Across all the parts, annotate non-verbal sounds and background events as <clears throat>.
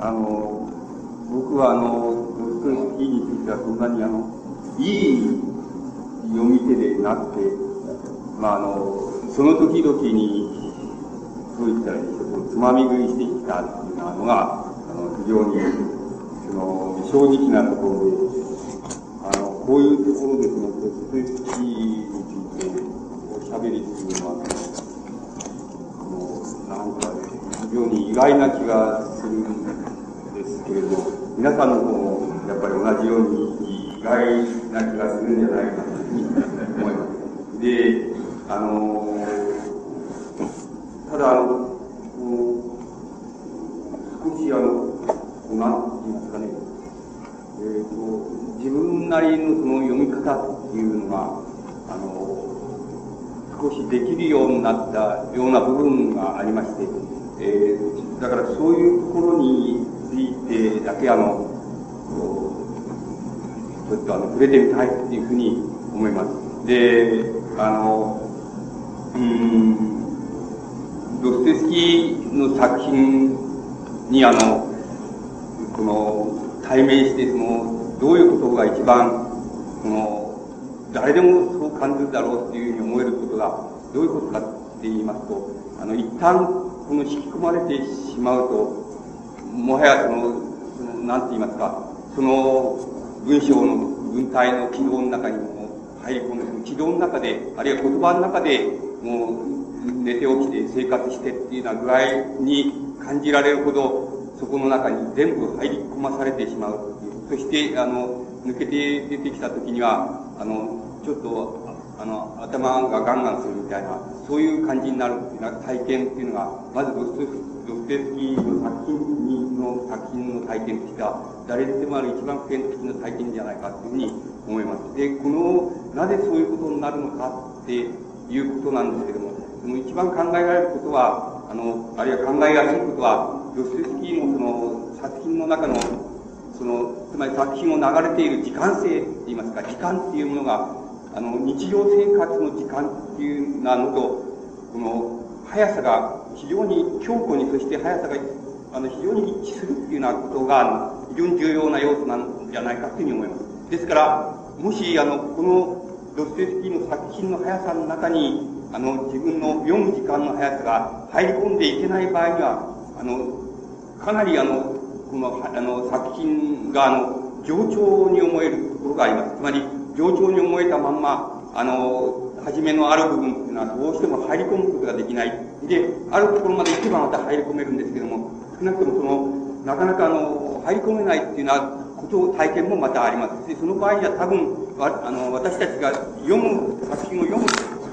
あの、僕はあの、ドストエフスキーについてはそんなにあの、いい読み手でなくて、まああの、その時々に、どう言ったらいい、つまみ食いしてきたっていうのが、あの、非常に、その、正直なところで、あの、こういうところでその、ドストエフスキーについて、おしゃべりするのは、あの、なんか、非常に意外な気がするんですけれど、皆さんの方も、やっぱり同じように意外な気がするんじゃないかというふうに思います。で、あの、ただ、あの、少しあの、なんて言いますかね、えっ、ー、と、自分なりのその読み方っていうのが、あの、少しできるようになったような部分がありまして、えー、だからそういうところにけあの、ちょっとあの、触れてみたいっていうふうに思います。で、あの、うん、ドステスキーの作品にあの、この、対面して、その、どういうことが一番、その、誰でもそう感じるだろうっていうふうに思えることが、どういうことかって言いますと、あの、一旦、この引き込まれてしまうと、もはや、そのなんて言いますか、その文章の文体の軌道の中にも入り込んで、軌道の中で、あるいは言葉の中で、もう、寝て起きて生活してっていうような具合に感じられるほど、そこの中に全部入り込まされてしまうそして、あの、抜けて出てきた時には、あの、ちょっと、あの、頭がガンガンするみたいな、そういう感じになるっていうような体験っていうのが、まずドストエフスキーの作品の作品の体験としては、誰でもある一番普遍的な体験じゃないかというふうに思います。で、この、なぜそういうことになるのかっていうことなんですけども、その一番考えられることは、あの、あるいは考えやすいことは、ドストエフスキーのその作品の中の、その、つまり作品を流れている時間性って言いますか、時間っていうものが、あの、日常生活の時間っていうなのと、この、速さが非常に強固に、そして速さが、あの、非常に一致するっていうようなことが、非常に重要な要素なんじゃないかというふうに思います。ですから、もし、あの、このドストエフスキーの作品の速さの中に、あの、自分の読む時間の速さが入り込んでいけない場合には、あの、かなりあの、この、あの、作品が、あの、冗長に思えるところがあります。つまり、冗長に思えたまんま、あの、初めのある部分っていうのはどうしても入り込むことができない。で、あるところまで行けばまた入り込めるんですけども、少なくともその、なかなかあの、入り込めないっていうのは、こと体験もまたあります。し、その場合には多分、あの、私たちが読む、作品を読む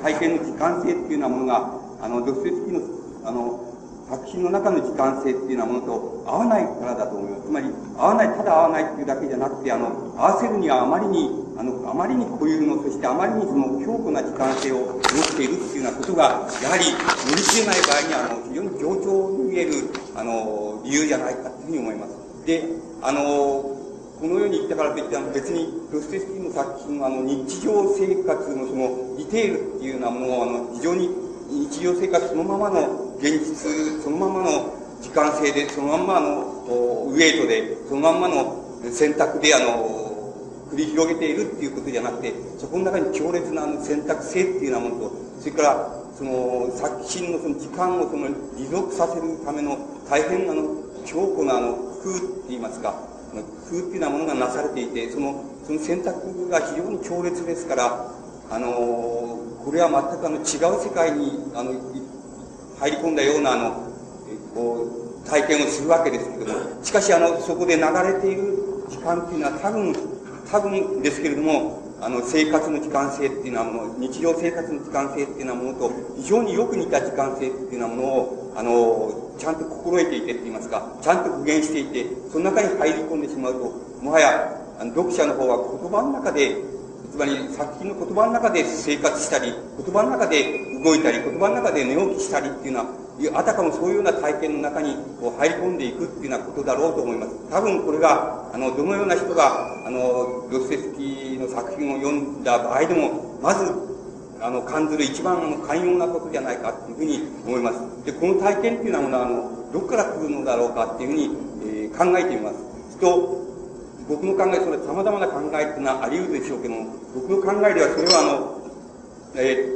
体験の時間性っていうようなものが、あの、ドストエフスキーの、あの、作品の中の時間性っていうようなものと合わないからだと思います。つまり、合わない、ただ合わないっていうだけじゃなくて、あの、合わせるにはあまりに、あの、あまりに固有の、そしてあまりにその強固な時間性を持っているっていうようなことが、やはり乗り切れない場合には、あの、非常に上長に見える、あの、理由じゃないかというふうに思います。で、あの、このように言ったからといって、あの別にドステスキーの作品のあの日常生活のそのディテールっていうようなものをあの非常に日常生活そのままの現実、そのままの時間性で、そのまんまのウェイトで、そのまんまの選択で、あの、繰り広げているっていうことじゃなくて、そこの中に強烈なあの選択性っていうようなものと、それから、その、作品のその時間をその持続させるための大変あの、強固なあの、工夫って言いますか、工夫っていうようなものがなされていて、その、その選択が非常に強烈ですから、あのこれは全くあの違う世界にあの入り込んだようなあのこう体験をするわけですけどもしかしあのそこで流れている時間っていうのは多分多分ですけれどもあの生活の時間性っていうのはもの日常生活の時間性っていうようなものと非常によく似た時間性っていうようなものをあのちゃんと心得ていてって言いますかちゃんと具現していてその中に入り込んでしまうともはやあの読者の方は言葉の中でつまり作品の言葉の中で生活したり、言葉の中で動いたり、言葉の中で寝起きしたりっていうのは、あたかもそういうような体験の中にこう入り込んでいくっていうようなことだろうと思います。多分これが、あの、どのような人が、あの、ドステスキーの作品を読んだ場合でも、まず、あの、感ずる一番の寛容なことじゃないかっていうふうに思います。で、この体験っていうのは、あの、どこから来るのだろうかっていうふうに、えー、考えてみます。と、僕の考え、それ様々な考えっていうのはあり得るでしょうけども、僕の考えではそれはあの、え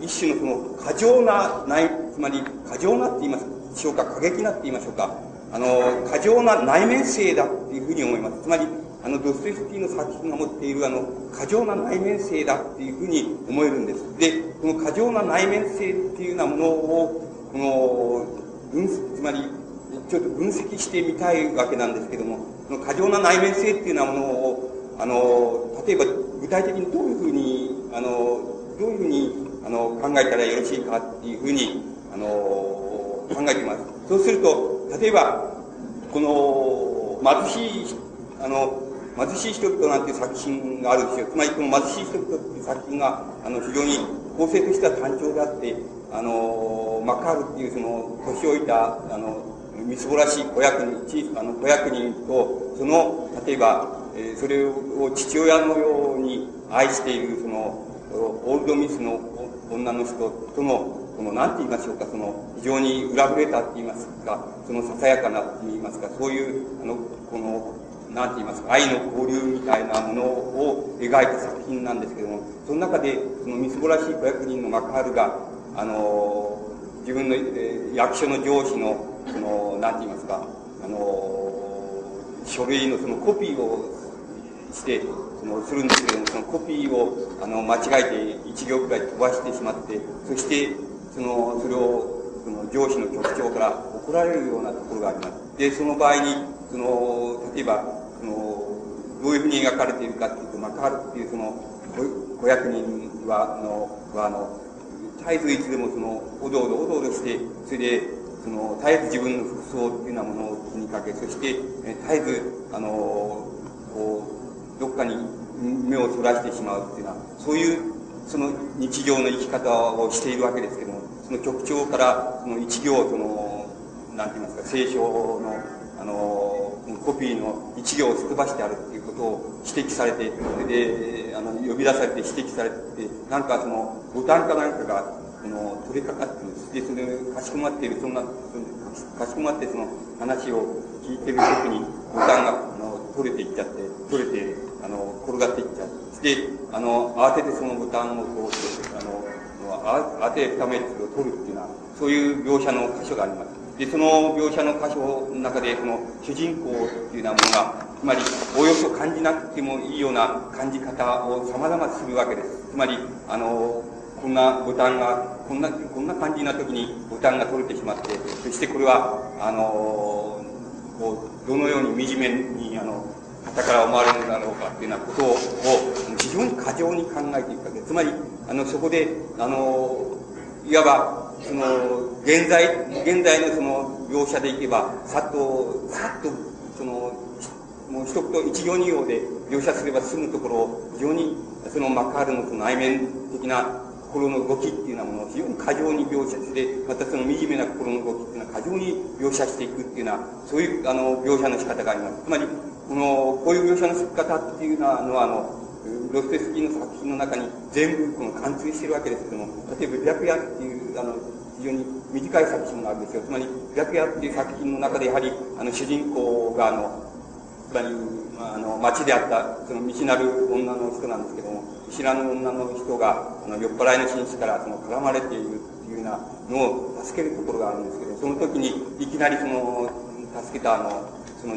ー、一種のその過剰な内、つまり過剰なって言いますでしょうか、過激なって言いましょうか、あの、過剰な内面性だっていうふうに思います。つまり、あの、ドストエフスキーの作品が持っているあの、過剰な内面性だっていうふうに思えるんです。で、この過剰な内面性っていうようなものを、この、分、つまり、ちょっと分析してみたいわけなんですけども、その過剰な内面性っていうようなものを、あの、例えば具体的にどういうふうに、あの、どういうふうに、あの、考えたらよろしいかっていうふうに、あの、考えています。そうすると、例えば、この、貧しい、あの、貧しい人々なんていう作品があるんですよ。つまりこの貧しい人々っていう作品が、あの、非常に構成としては単調であって、あの、マカールっていうその、年老いた、あの、みすぼらしい子役人、あの、子役人と、その、例えば、えー、それを父親のように愛している、その、オールドミスの女の人との、この、なんて言いましょうか、その、非常に裏ぶれたって言いますか、そのささやかなって言いますか、そういう、あの、この、なんて言いますか、愛の交流みたいなものを描いた作品なんですけども、その中で、そのみすぼらしい子役人のマカールが、あの、自分の、えー、役所の上司の、その、なんて言いますか、あの、書類のそのコピーをして、その、するんですけども、そのコピーを、あの、間違えて一行くらい飛ばしてしまって、そして、その、それを、その上司の局長から怒られるようなところがあります。で、その場合に、その、例えば、その、どういうふうに描かれているかっていうと、マカールっていうその、子役人は、あの、は、あの、絶えずいつでもその、おどおどおどおどして、それで、その、絶えず自分の服装っていうようなものを気にかけ、そして、え絶えず、あの、こう、どっかに目をそらしてしまうっていうような、そういう、その日常の生き方をしているわけですけども、その局長から、その一行、その、なんて言いますか、聖書の、あの、コピーの一行をすくばしてあるっていうことを指摘されて、で、あの、呼び出されて指摘されて、なんかその、ボタンかなんかが、その、取りかかってです。で、それ、かしこまっている、そんな、かしこまってその話を聞いてるときに、ボタンが、あの、取れていっちゃって、取れて、あの、転がっていっちゃう。で、あの、慌ててそのボタンをこう、あの、慌ててためを取るっていうような、そういう描写の箇所があります。で、その描写の箇所の中で、その主人公っていうようなものが、つまり、およそ感じなくてもいいような感じ方を様々するわけです。つまり、あの、こんなボタンが、こんな、こんな感じな時にボタンが取れてしまって、そしてこれは、あの、こう、どのように惨めに、あの、方から思われるんだろうかっていうようなことを、非常に過剰に考えていくわけです。つまり、あの、そこで、あの、いわば、その、現在、現在のその描写でいけば、さっと、さっと、その、もう一言、一行二行で描写すれば済むところを、非常に、そのマカールのその内面的な心の動きっていうようなものを非常に過剰に描写して、またその惨めな心の動きっていうのは過剰に描写していくっていうような、そういう、あの、描写の仕方があります。つまり、この、こういう描写の仕方っていうのは、あの、ロステスキーの作品の中に全部この貫通しているわけですけども、例えば白夜っていう、あの、非常に短い作品があるんですよ。つまり、白夜っていう作品の中でやはり、あの、主人公が、あの、つまり、あの、町であった、その見知らぬ女の人なんですけども、知らぬ女の人が、あの、酔っ払いの紳士から、その、絡まれているっていうようなのを助けるところがあるんですけど、その時に、いきなりその、助けた、あの、その、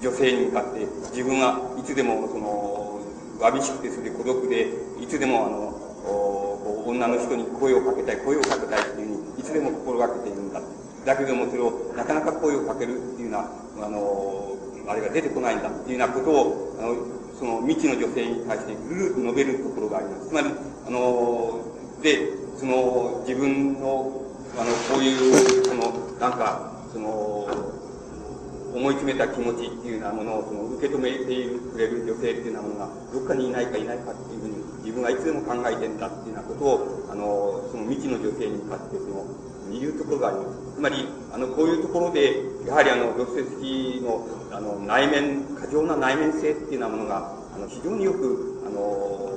女性に向かって、自分はいつでも、その、わびしくて、それで孤独で、いつでも、あの、女の人に声をかけたい、声をかけたいっていうふうに、いつでも心がけているんだ。だけども、それを、なかなか声をかけるっていうような、あの、あれが出てこないんだっていうようなことを、あの、その未知の女性に対してぐるっと述べるところがあります。つまり、あの、で、その、自分の、あの、こういう、その、なんか、その、思い詰めた気持ちっていうようなものをその受け止めてくれる女性っていうようなものがどっかにいないかいないかっていうふうに自分はいつでも考えてんだっていうようなことをあのその未知の女性に向かってその言うところがあります。つまり、あの、こういうところで、やはりあの、ドステスキーの、あの、内面、過剰な内面性っていうようなものが、あの、非常によく、あの、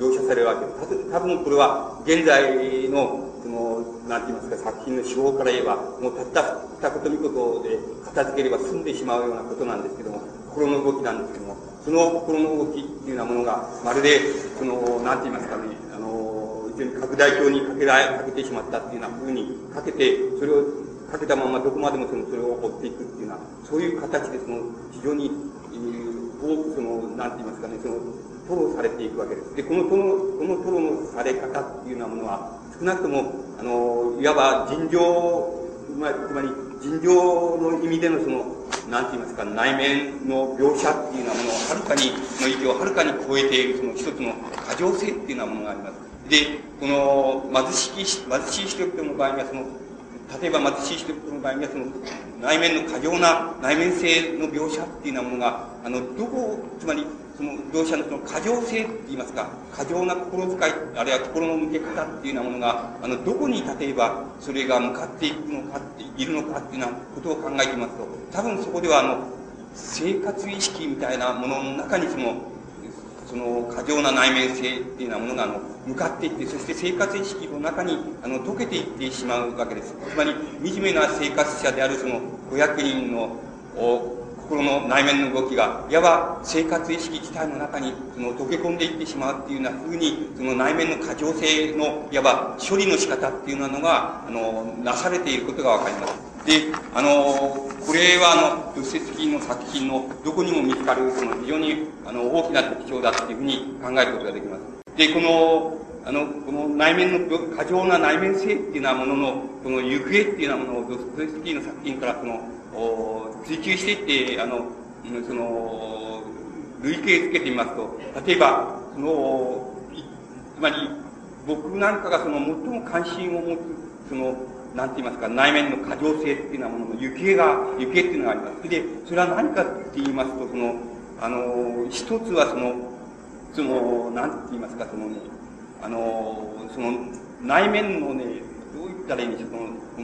描写されるわけです。多分これは、現在の、その、の、なんて言いますか、作品の手法から言えば、もうたった二言三言で片付ければ済んでしまうようなことなんですけども、心の動きなんですけども、その心の動きっていうようなものが、まるで、その、なんて言いますかね、あの、非常に拡大鏡にかけられ、かけてしまったっていうような風にかけて、それをかけたままどこまでもその、それを追っていくっていうような、そういう形でその、非常に、多くその、なんて言いますかね、その、吐露されていくわけです。で、この、この、この吐露のされ方っていうようなものは、少なくとも、あの、いわば尋常、まあ、つまり、尋常の意味でのその、なんて言いますか、内面の描写っていうようなものを、はるかに、の域をはるかに超えている、その一つの過剰性っていうようなものがあります。で、この、貧しき、貧しい人々の場合には、その、例えば貧しい人々の場合には、その、内面の過剰な内面性の描写っていうようなものが、あの、どこ、つまり、その描写のその過剰性って言いますか、過剰な心遣い、あるいは心の向け方っていうようなものが、あの、どこに例えばそれが向かっていくのかって、いるのかっていうようなことを考えてみますと、多分そこではあの、生活意識みたいなものの中にその、その過剰な内面性っていうようなものがあの向かっていってそして生活意識の中にあの溶けていってしまうわけですつまり惨めな生活者であるその500人の心の内面の動きが、いわば生活意識自体の中に、その溶け込んでいってしまうっていうような風に、その内面の過剰性の、いわば処理の仕方っていうようなのが、あの、なされていることがわかります。で、あの、これはあの、ドステスキの作品のどこにも見つかる、その非常にあの大きな特徴だっていうふうに考えることができます。で、この、あの、この内面の、過剰な内面性っていうようなものの、この行方っていうようなものをドステスキーの作品からその、追求していって、あの、その、類型つけてみますと、例えば、その、つまり、僕なんかがその最も関心を持つ、その、なんて言いますか、内面の過剰性っていうようなものの行方が、行方っていうのがあります。で、それは何かって言いますと、その、あの、一つはその、その、なんて言いますか、そのね、あの、その、内面のね、どう言ったらいいんでしょう、この、こ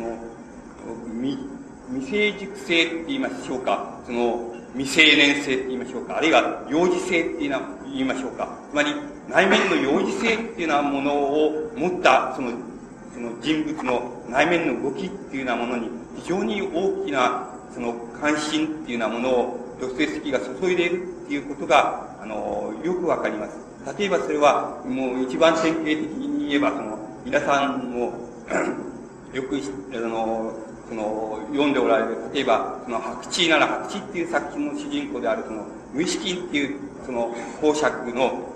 の、み、未成熟性って言いましょうか、その、未成年性って言いましょうか、あるいは幼児性って言いましょうか。つまり、内面の幼児性っていうようなものを持った、その、その人物の内面の動きっていうようなものに、非常に大きな、その関心っていうようなものを、ドストエフスキが注いでいるっていうことが、あの、よくわかります。例えばそれは、もう一番典型的に言えば、その、皆さんも <clears throat> よく、あの、その、読んでおられる、例えば、その、白地なら白地っていう作品の主人公である、その、無意識っていう、その、公爵の、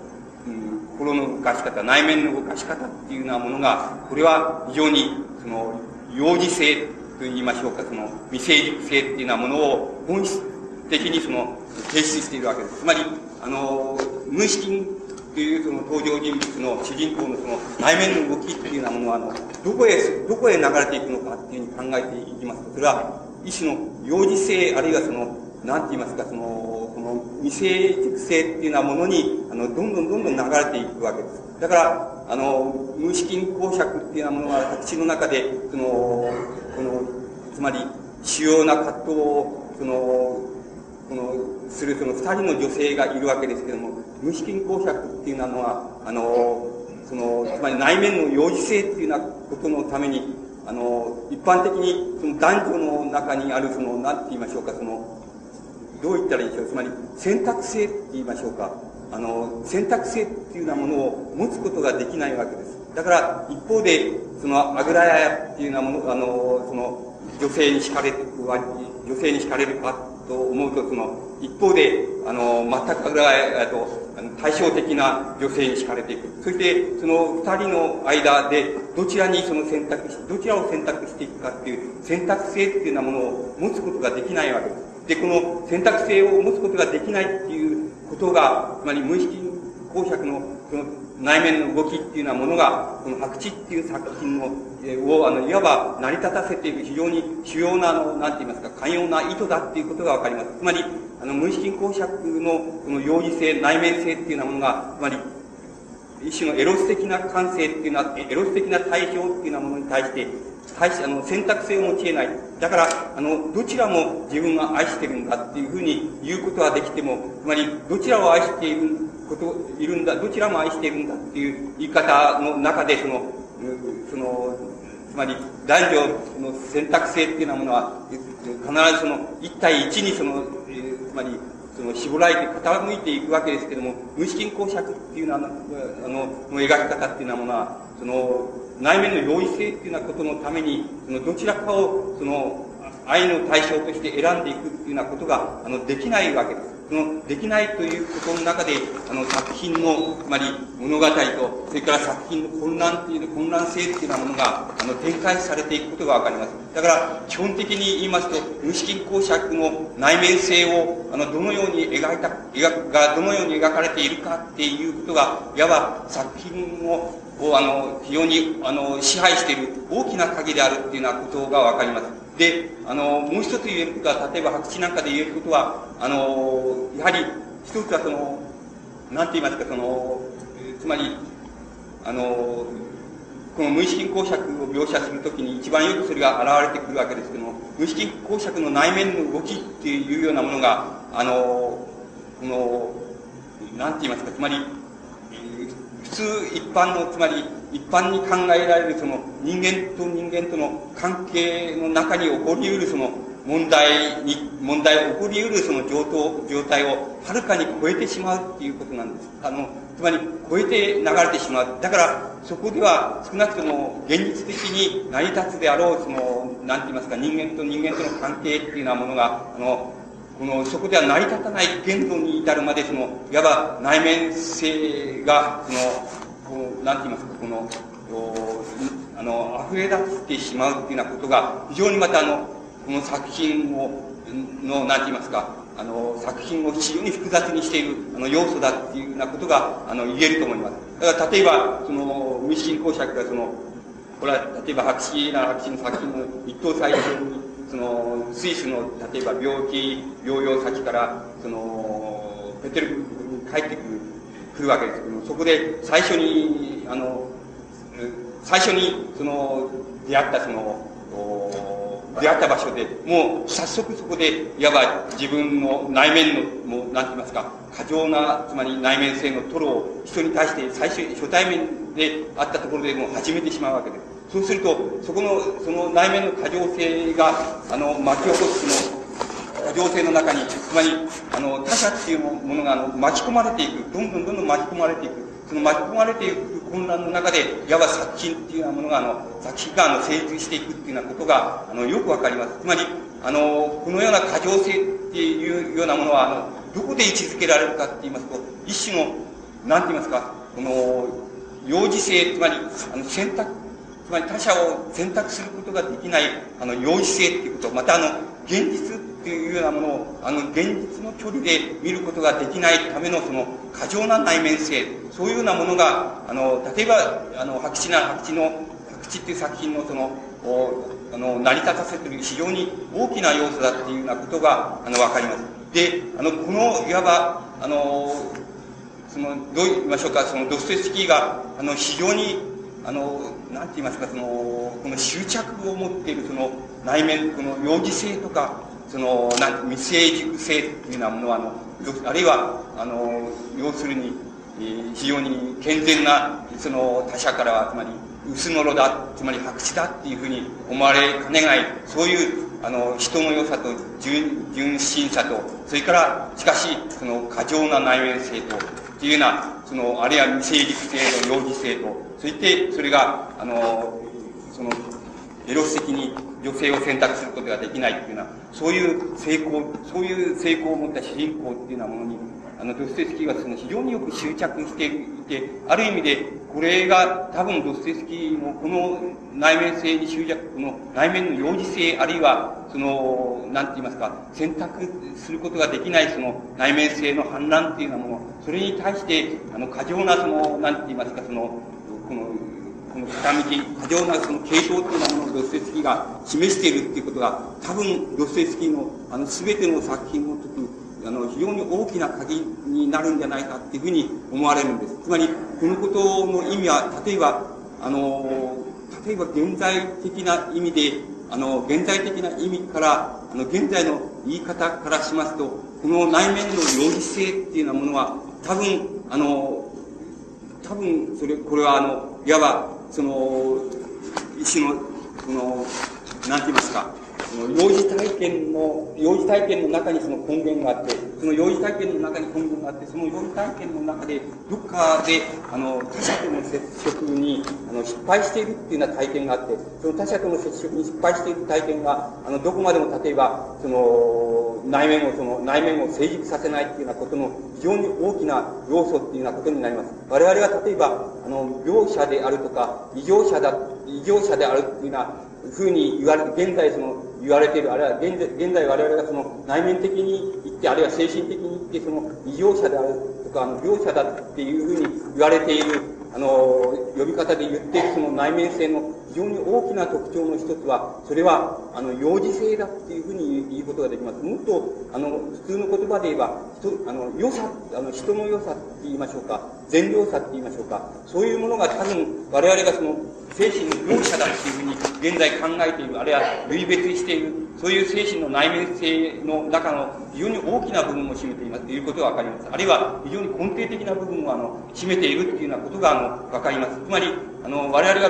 心の動かし方、内面の動かし方っていうようなものが、これは非常に、その、幼児性と言いましょうか、その、未成熟性っていうようなものを本質的にその、提出しているわけです。つまり、あの、無意識というその登場人物の主人公のその内面の動きっていうようなものは、あの、どこへ、どこへ流れていくのかっていうふうに考えていきますと、それは、一種の幼児性、あるいはその、なんて言いますか、その、の未成熟性っていうようなものに、あの、どんどんどんどん流れていくわけです。だから、あの、無資金公爵っていうようなものは、私の中で、その、この、つまり、主要な葛藤を、その、この、するその二人の女性がいるわけですけども、無資金公爵っていうのは、あの、その、つまり内面の幼児性っていうようなことのために、あの、一般的に、その男女の中にある、その、なんて言いましょうか、その、どう言ったらいいでしょう？つまり、選択性って言いましょうか。あの、選択性っていうようなものを持つことができないわけです。だから、一方で、その、あぐら屋っていうようなもの、あの、その、女性に惹かれる、女性に惹かれるかと思うと、その、一方で、あの、全くあぐら屋と、対照的な女性に惹かれていく。そして、その二人の間で、どちらにその選択し、どちらを選択していくかっていう選択性っていうようなものを持つことができないわけです。で、この選択性を持つことができないっていうことが、つまり無意識公爵のその内面の動きっていうようなものが、この白地っていう作品の、えを、あの、いわば成り立たせている非常に主要な、あの、なんて言いますか、寛容な意図だっていうことがわかります。つまり、あの、無意識公爵の、この幼児性、内面性っていうようなものが、つまり、一種のエロス的な感性っていうのは、エロス的な対象っていうようなものに対して、対し、あの、選択性を持ち得ない。だから、あの、どちらも自分が愛してるんだっていうふうに言うことはできても、つまり、どちらを愛していること、いるんだ、どちらも愛しているんだっていう言い方の中で、その、その、つまり男女の選択性っていうようなものは、必ずその一対一にその、え、つまり、その絞られて傾いていくわけですけども、無資金公爵っていうのは、あの、の描き方っていうようなものは、その、内面の容易性っていうようなことのために、そのどちらかを、その、愛の対象として選んでいくっていうようなことが、あの、できないわけです。その、できないということの中で、あの、作品の、つまり、物語と、それから作品の混乱っていう、混乱性っていうようなものが、あの、展開されていくことがわかります。だから、基本的に言いますと、無資金公爵の内面性を、あの、どのように描いた、描が、どのように描かれているかっていうことが、いわば作品を、を、あの、非常に、あの、支配している大きな鍵であるっていうようなことがわかります。で、あの、もう一つ言えることは、例えば白紙なんかで言えることは、あの、やはり、一つはその、なんて言いますか、その、つまり、あの、この無意識公爵を描写するときに一番よくそれが現れてくるわけですけども、無意識公爵の内面の動きっていうようなものが、あの、この、なんて言いますか、つまり、普通一般の、つまり一般に考えられるその人間と人間との関係の中に起こり得るその問題に、問題を起こり得るその状状態をはるかに超えてしまうっていうことなんです。あの、つまり超えて流れてしまう。だから、そこでは少なくとも現実的に成り立つであろう、その、なんて言いますか、人間と人間との関係っていうようなものが、あの、この、そこでは成り立たない限度に至るまで、その、いわば内面性が、その、こう、なんて言いますか、この、あの、溢れ出してしまうっていうようなことが、非常にまたあの、この作品を、の、なんて言いますか、あの、作品を非常に複雑にしている、あの、要素だっていうようなことが、あの、言えると思います。だから、例えば、その、無心公爵がその、これは、例えば、白紙な白紙の作品の一等最初に、その、スイスの、例えば病気、療養先から、その、ペテルクに帰ってくる、来るわけですけども、そこで最初に、あの、最初に、その、出会ったその、出会った場所で、もう早速そこで、いわば自分の内面の、もう、なんて言いますか、過剰な、つまり内面性のトロを人に対して最初、初対面であったところでもう始めてしまうわけです。そうすると、そこの、その内面の過剰性が、あの、巻き起こす、その、過剰性の中に、つまり、あの、他者っていうものが、あの、巻き込まれていく、どんどんどんどん巻き込まれていく。その巻き込まれていく混乱の中で、いわば作品っていうようなものが、あの、作品が、あの、成立していくっていうようなことが、あの、よくわかります。つまり、あの、このような過剰性っていうようなものは、あの、どこで位置づけられるかって言いますと、一種の、なんて言いますか、この、幼児性、つまり、あの、選択つまり他者を選択することができない、あの、容姿性っていうこと、またあの、現実っていうようなものを、あの、現実の距離で見ることができないための、その、過剰な内面性、そういうようなものが、あの、例えば、あの、白紙な、白紙の、白紙っていう作品のその、あの、成り立たせている非常に大きな要素だっていうようなことが、あの、わかります。で、あの、この、いわば、あの、その、どう言いましょうか、その、ドステスキーが、あの、非常に、あの、なんて言いますか、その、この執着を持っているその内面、この幼児性とか、その、なん未成熟性っていうようなものは、あの、あるいは、あの、要するに、えー、非常に健全な、その他者からは、つまり、薄のろだ、つまり白紙だっていうふうに思われかねない、そういう、あの、人の良さと純、純真さと、それから、しかし、その過剰な内面性と、っていうような、その、あるいは未成熟性の幼児性と、そしてそれが、あの、その、エロス的に女性を選択することができないっていうような、そういう成功、そういう成功を持った主人公っていうようなものに、あの、ドステスキーはその非常によく執着していて、ある意味で、これが多分ドステスキーのこの内面性に執着、この内面の幼児性、あるいは、その、なんて言いますか、選択することができないその内面性の反乱っていうようなもの、それに対して、あの、過剰なその、なんて言いますか、その、この、この傾き、過剰なその系統っていうものをドステスキーが示しているっていうことが、多分ドステスキーのあの全ての作品を解く、あの、非常に大きな鍵になるんじゃないかっていうふうに思われるんです。つまり、このことの意味は、例えば、あの、例えば現在的な意味で、あの、現在的な意味から、あの、現在の言い方からしますと、この内面の容疑性っていうようなものは、多分、あの、多分、それ、これはあの、いわば、その、石のその、なんて言いますか、その幼児体験の、幼児体験の中にその根源があって、その幼児体験の中に根源があって、その幼児体験の中で、どっかで、あの、他者との接触に、あの、失敗しているっていうような体験があって、その他者との接触に失敗している体験が、あの、どこまでも例えば、その、内面を、その、内面を成熟させないっていうようなことの非常に大きな要素っていうようなことになります。我々は例えば、あの、病者であるとか、異常者だ、異常者であるっていうようなふうに言われて、現在その、言われている、あるいは現在、現在我々がその内面的に言って、あるいは精神的に言って、その異常者であるとか、あの、病者だっていうふうに言われている、あの、呼び方で言っているその内面性の非常に大きな特徴の一つは、それは、あの、幼児性だっていうふうに言うことができます。もっと、あの、普通の言葉で言えば、人、あの、良さ、あの、人の良さって言いましょうか、善良さって言いましょうか、そういうものが多分、我々がその、精神の病者だっていうふうに現在考えている、あるいは類別している、そういう精神の内面性の中の非常に大きな部分を占めていますということがわかります。あるいは非常に根底的な部分をあの占めているっていうようなことがあのわかります。つまり、あの、我々が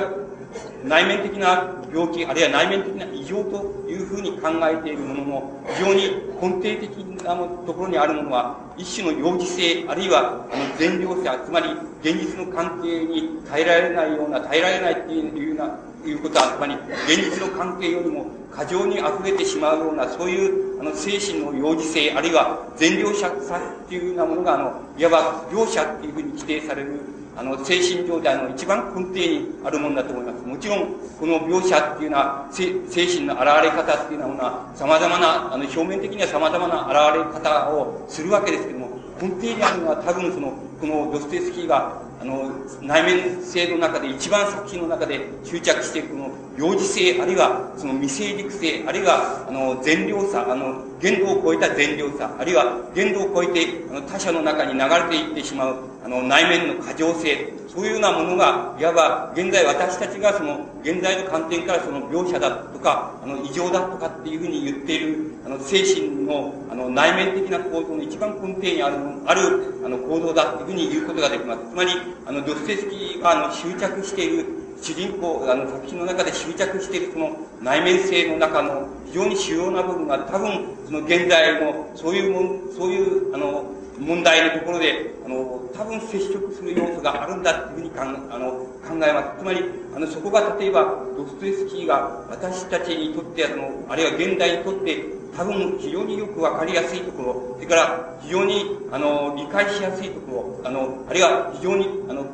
内面的な病気、あるいは内面的な異常というふうに考えているものの、非常に根底的なところにあるものは、一種の幼児性、あるいは、あの、善良さ、つまり、現実の関係に耐えられないような、耐えられないっていうような、いうことは、つまり、現実の関係よりも過剰に溢れてしまうような、そういう、あの、精神の幼児性、あるいは善良者さっていうようなものが、あの、いわば、良者っていうふうに規定されるあの、精神状態の一番根底にあるものだと思います。もちろん、この描写っていうのは、精神の現れ方っていうのは、様々な、あの、表面的には様々な現れ方をするわけですけども、根底にあるのは多分その、このドステスキーが、あの、内面性の中で、一番作品の中で執着しているこの、幼児性、あるいはその未成熟性、あるいは、あの、善良さ、あの、限度を超えた善良さ、あるいは限度を超えて、あの、他者の中に流れていってしまう、あの、内面の過剰性、そういうようなものが、いわば、現在私たちがその、現在の観点からその描写だとか、あの、異常だとかっていうふうに言っている、あの、精神の、あの、内面的な構造の一番根底にある、ある、あの、構造だというふうに言うことができます。つまり、あの、ドステスキーが、あの、執着している、主人公、あの、作品の中で執着しているその内面性の中の非常に主要な部分が多分、その現代の、そういうもん、そういう、あの、問題のところで、あの、多分接触する要素があるんだっていうふうにかんあの考えます。つまり、あの、そこが例えば、ドストエスキーが私たちにとってあの、あるいは現代にとって多分非常によくわかりやすいところ、それから非常に、あの、理解しやすいところ、あの、あるいは非常に、あの、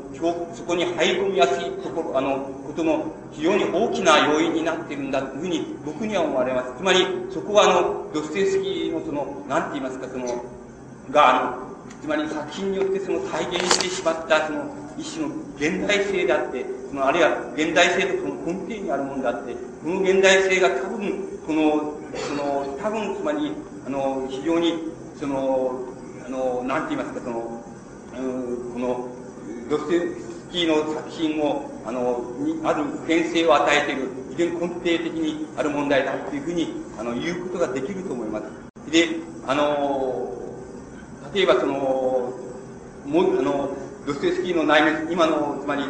そこに入り込みやすいところ、あの、ことの非常に大きな要因になっているんだというふうに僕には思われます。つまり、そこはあの、ドステスキーのその、なんて言いますか、その、が、あの、つまり作品によってその体現してしまったその一種の現代性であって、そのあるいは現代性とその根底にあるものであって、この現代性が多分、この、その、多分つまり、あの、非常に、その、あの、なんて言いますか、その、うん、この、ドステスキーの作品を、あの、にある普遍性を与えている、非常に根底的にある問題だというふうに、あの、言うことができると思います。で、あの、例えばその、もあの、ドステスキーの内面、今の、つまり、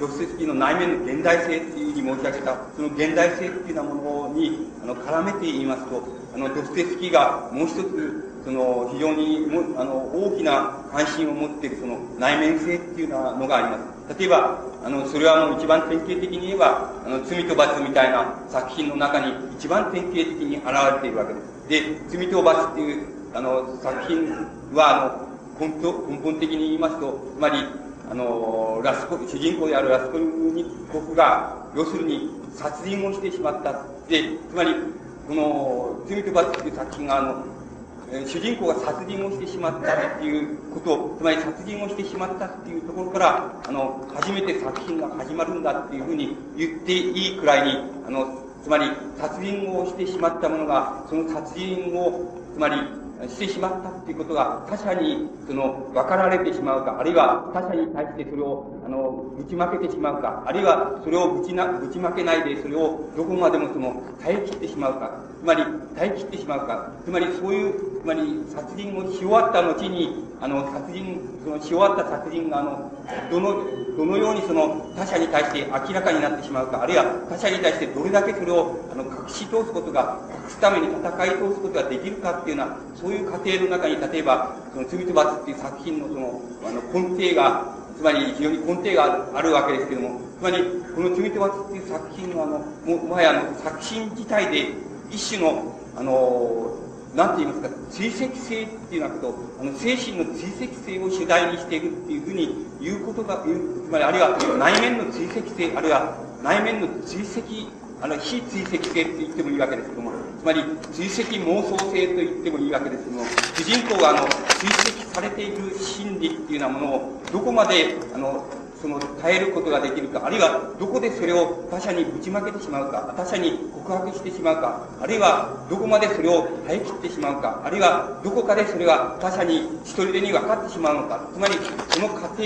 ドステスキーの内面の現代性っていうふうに申し上げた、その現代性っていうようなものに、あの、絡めて言いますと、あの、ドステスキーがもう一つ、その、非常にも、あの、大きな関心を持っている、その、内面性っていうようなのがあります。例えば、あの、それはもう一番典型的に言えば、あの、罪と罰みたいな作品の中に一番典型的に現れているわけです。で、罪と罰っていう、あの、作品は、あの、根本根本的に言いますと、つまり、あの、ラスコ、主人公であるラスコニコフが、要するに殺人をしてしまった。で、つまり、この、罪と罰という作品が、あの、主人公が殺人をしてしまったっていうことつまり殺人をしてしまったっていうところから、あの、初めて作品が始まるんだっていうふうに言っていいくらいに、あの、つまり殺人をしてしまった者が、その殺人を、つまりしてしまったっていうことが他者にその分かられてしまうか、あるいは他者に対してそれをあのぶちまけてしまうか、あるいはそれをぶちなぶちまけないでそれをどこまでもその耐え切ってしまうか、つまり耐え切ってしまうか、つまりそういう、つまり殺人をし終わった後に、あの殺人、そのし終わった殺人があの、どのどのようにその他者に対して明らかになってしまうか、あるいは他者に対してどれだけそれをあの隠し通すことが、隠すために戦い通すことができるかっていうような、そういう過程の中に、例えば、その罪と罰っていう作品のその、あの根底が、つまり非常に根底があるわけですけども、つまり、この罪と罰っていう作品は、あの、ももはやあの、作品自体で一種の、あの、なんて言いますか、追跡性っていうようなこと、あの、精神の追跡性を主題にしていくっていうふうに言うことが、言う、つまり、あるいは内面の追跡性、あるいは内面の追跡、あの、非追跡性って言ってもいいわけですけども、つまり、追跡妄想性と言ってもいいわけですけども、主人公が、あの、追跡されている心理っていうようなものを、どこまで、あの、その耐えることができるか、あるいはどこでそれを他者にぶちまけてしまうか、他者に告白してしまうか、あるいはどこまでそれを耐え切ってしまうか、あるいはどこかでそれが他者に一人でに分かってしまうのか、つまりその過程、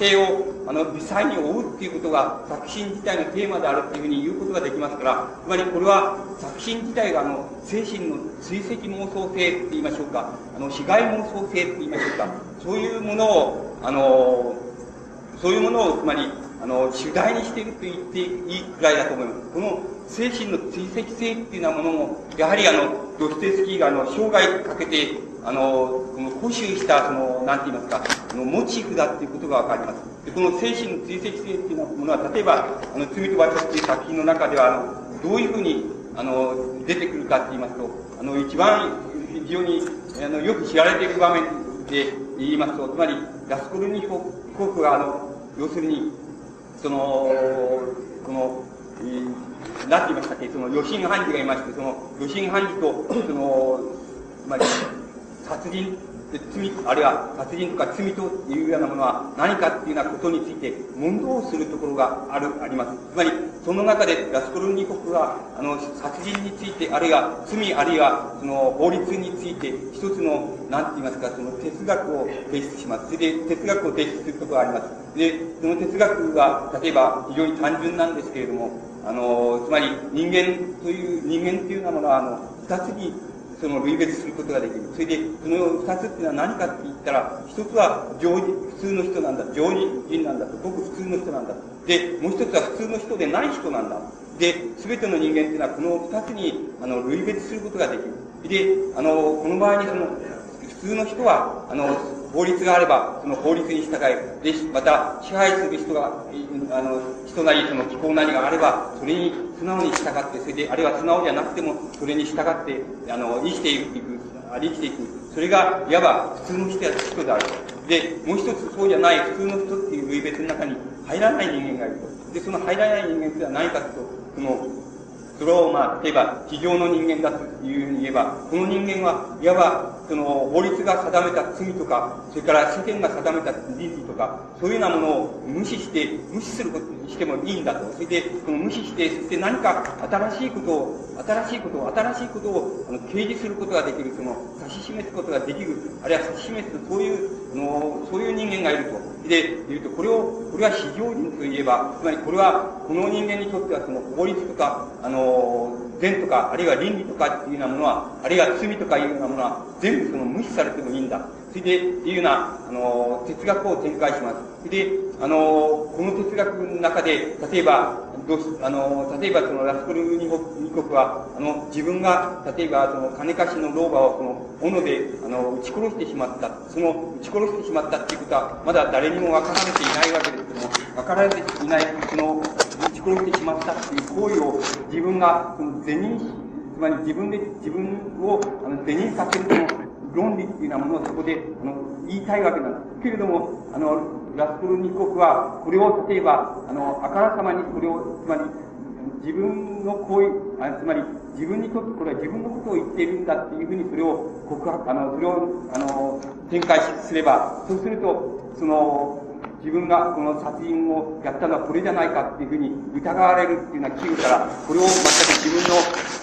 過程をあの微細に追うっていうことが作品自体のテーマであるっていうふうに言うことができますから、つまりこれは作品自体があの精神の追跡妄想性って言いましょうか、あの被害妄想性って言いましょうか、そういうものを、あの、そういうものを、つまり、あの、主題にしていると言っていいくらいだと思います。この精神の追跡性っていうようなものも、やはりあの、ドステスキーがあの、生涯かけて、あの、この固執した、その、なんて言いますか、あの、モチーフだっていうことがわかります。で、この精神の追跡性っていうものは、例えば、あの、罪と罰っていう作品の中では、あの、どういうふうに、あの、出てくるかって言いますと、あの、一番非常に、あの、よく知られている場面で言いますと、つまり、ラスコルニコフが、あの、要するに、その、この、えー、なんて言いましたっけ、その余震判事がいまして、その余震判事と、その、まあ、殺人罪、あるいは殺人とか罪というようなものは何かっていうようなことについて問答するところがある、あります。つまり、その中でラスコルニコフは、あの、殺人について、あるいは罪、あるいはその法律について、一つの、なんて言いますか、その哲学を提出します。それで、哲学を提出するころがあります。で、その哲学は、例えば非常に単純なんですけれども、あの、つまり人間という、人間というようなものは、あの、二つにその類別することができる。それで、その二つっていうのは何かって言ったら、一つは常人、普通の人なんだ。常人なんだと。ごく普通の人なんだ。で、もう一つは普通の人でない人なんだ。で、すべての人間っていうのはこの二つに、あの、類別することができる。で、あの、この場合にその、普通の人は、あの、法律があれば、その法律に従い、で、また、支配する人が、あの、人なり、その気候なりがあれば、それに素直に従って、それで、あるいは素直じゃなくても、それに従って、あの、生きていく、生きていく。それが、いわば普通の人や人であると。で、もう一つそうじゃない普通の人っていう類別の中に入らない人間がいると。で、その入らない人間っては何かというと、その、それをまあ、例えば、地上の人間だというふうに言えば、この人間はいわば、その、法律が定めた罪とか、それから世間が定めた倫理とか、そういうようなものを無視して、無視することにしてもいいんだと。それで、その無視して、そして何か新しいことを、新しいことを、新しいことを、あの、掲示することができる、その、指し示すことができる、あるいは指し示す、そういう、あの、そういう人間がいると。で、言うと、これを、これは非常人といえば、つまりこれは、この人間にとっては、その、法律とか、あの、善とか、あるいは倫理とかっていうようなものは、あるいは罪とかいうようなものは、全部その無視されてもいいんだ。それで、っていうような、あの、哲学を展開します。それで、あの、この哲学の中で、例えば、どうしあの、例えばそのラスコルニコフは、あの、自分が、例えばその金貸しの老婆をその、斧で、あの、撃ち殺してしまった。その、撃ち殺してしまったっていうことは、まだ誰にも分かられていないわけですけども、分かられていない、その、撃ち殺してしまったっていう行為を自分が、その、是認し、つまり自分で、自分を、あの、是認させるその、論理っていうようなものをそこで、あの、言いたいわけなんです。けれども、あの、ラスコルニコフは、これを例えば、あの、あからさまにこれを、つまり、自分の行為、あつまり、自分にとってこれは自分のことを言っているんだっていうふうにそれを告白、あの、それを、あの、展開すれば、そうすると、その、自分がこの殺人をやったのはこれじゃないかっていうふうに疑われるっていうような危惧から、これを全く自分の、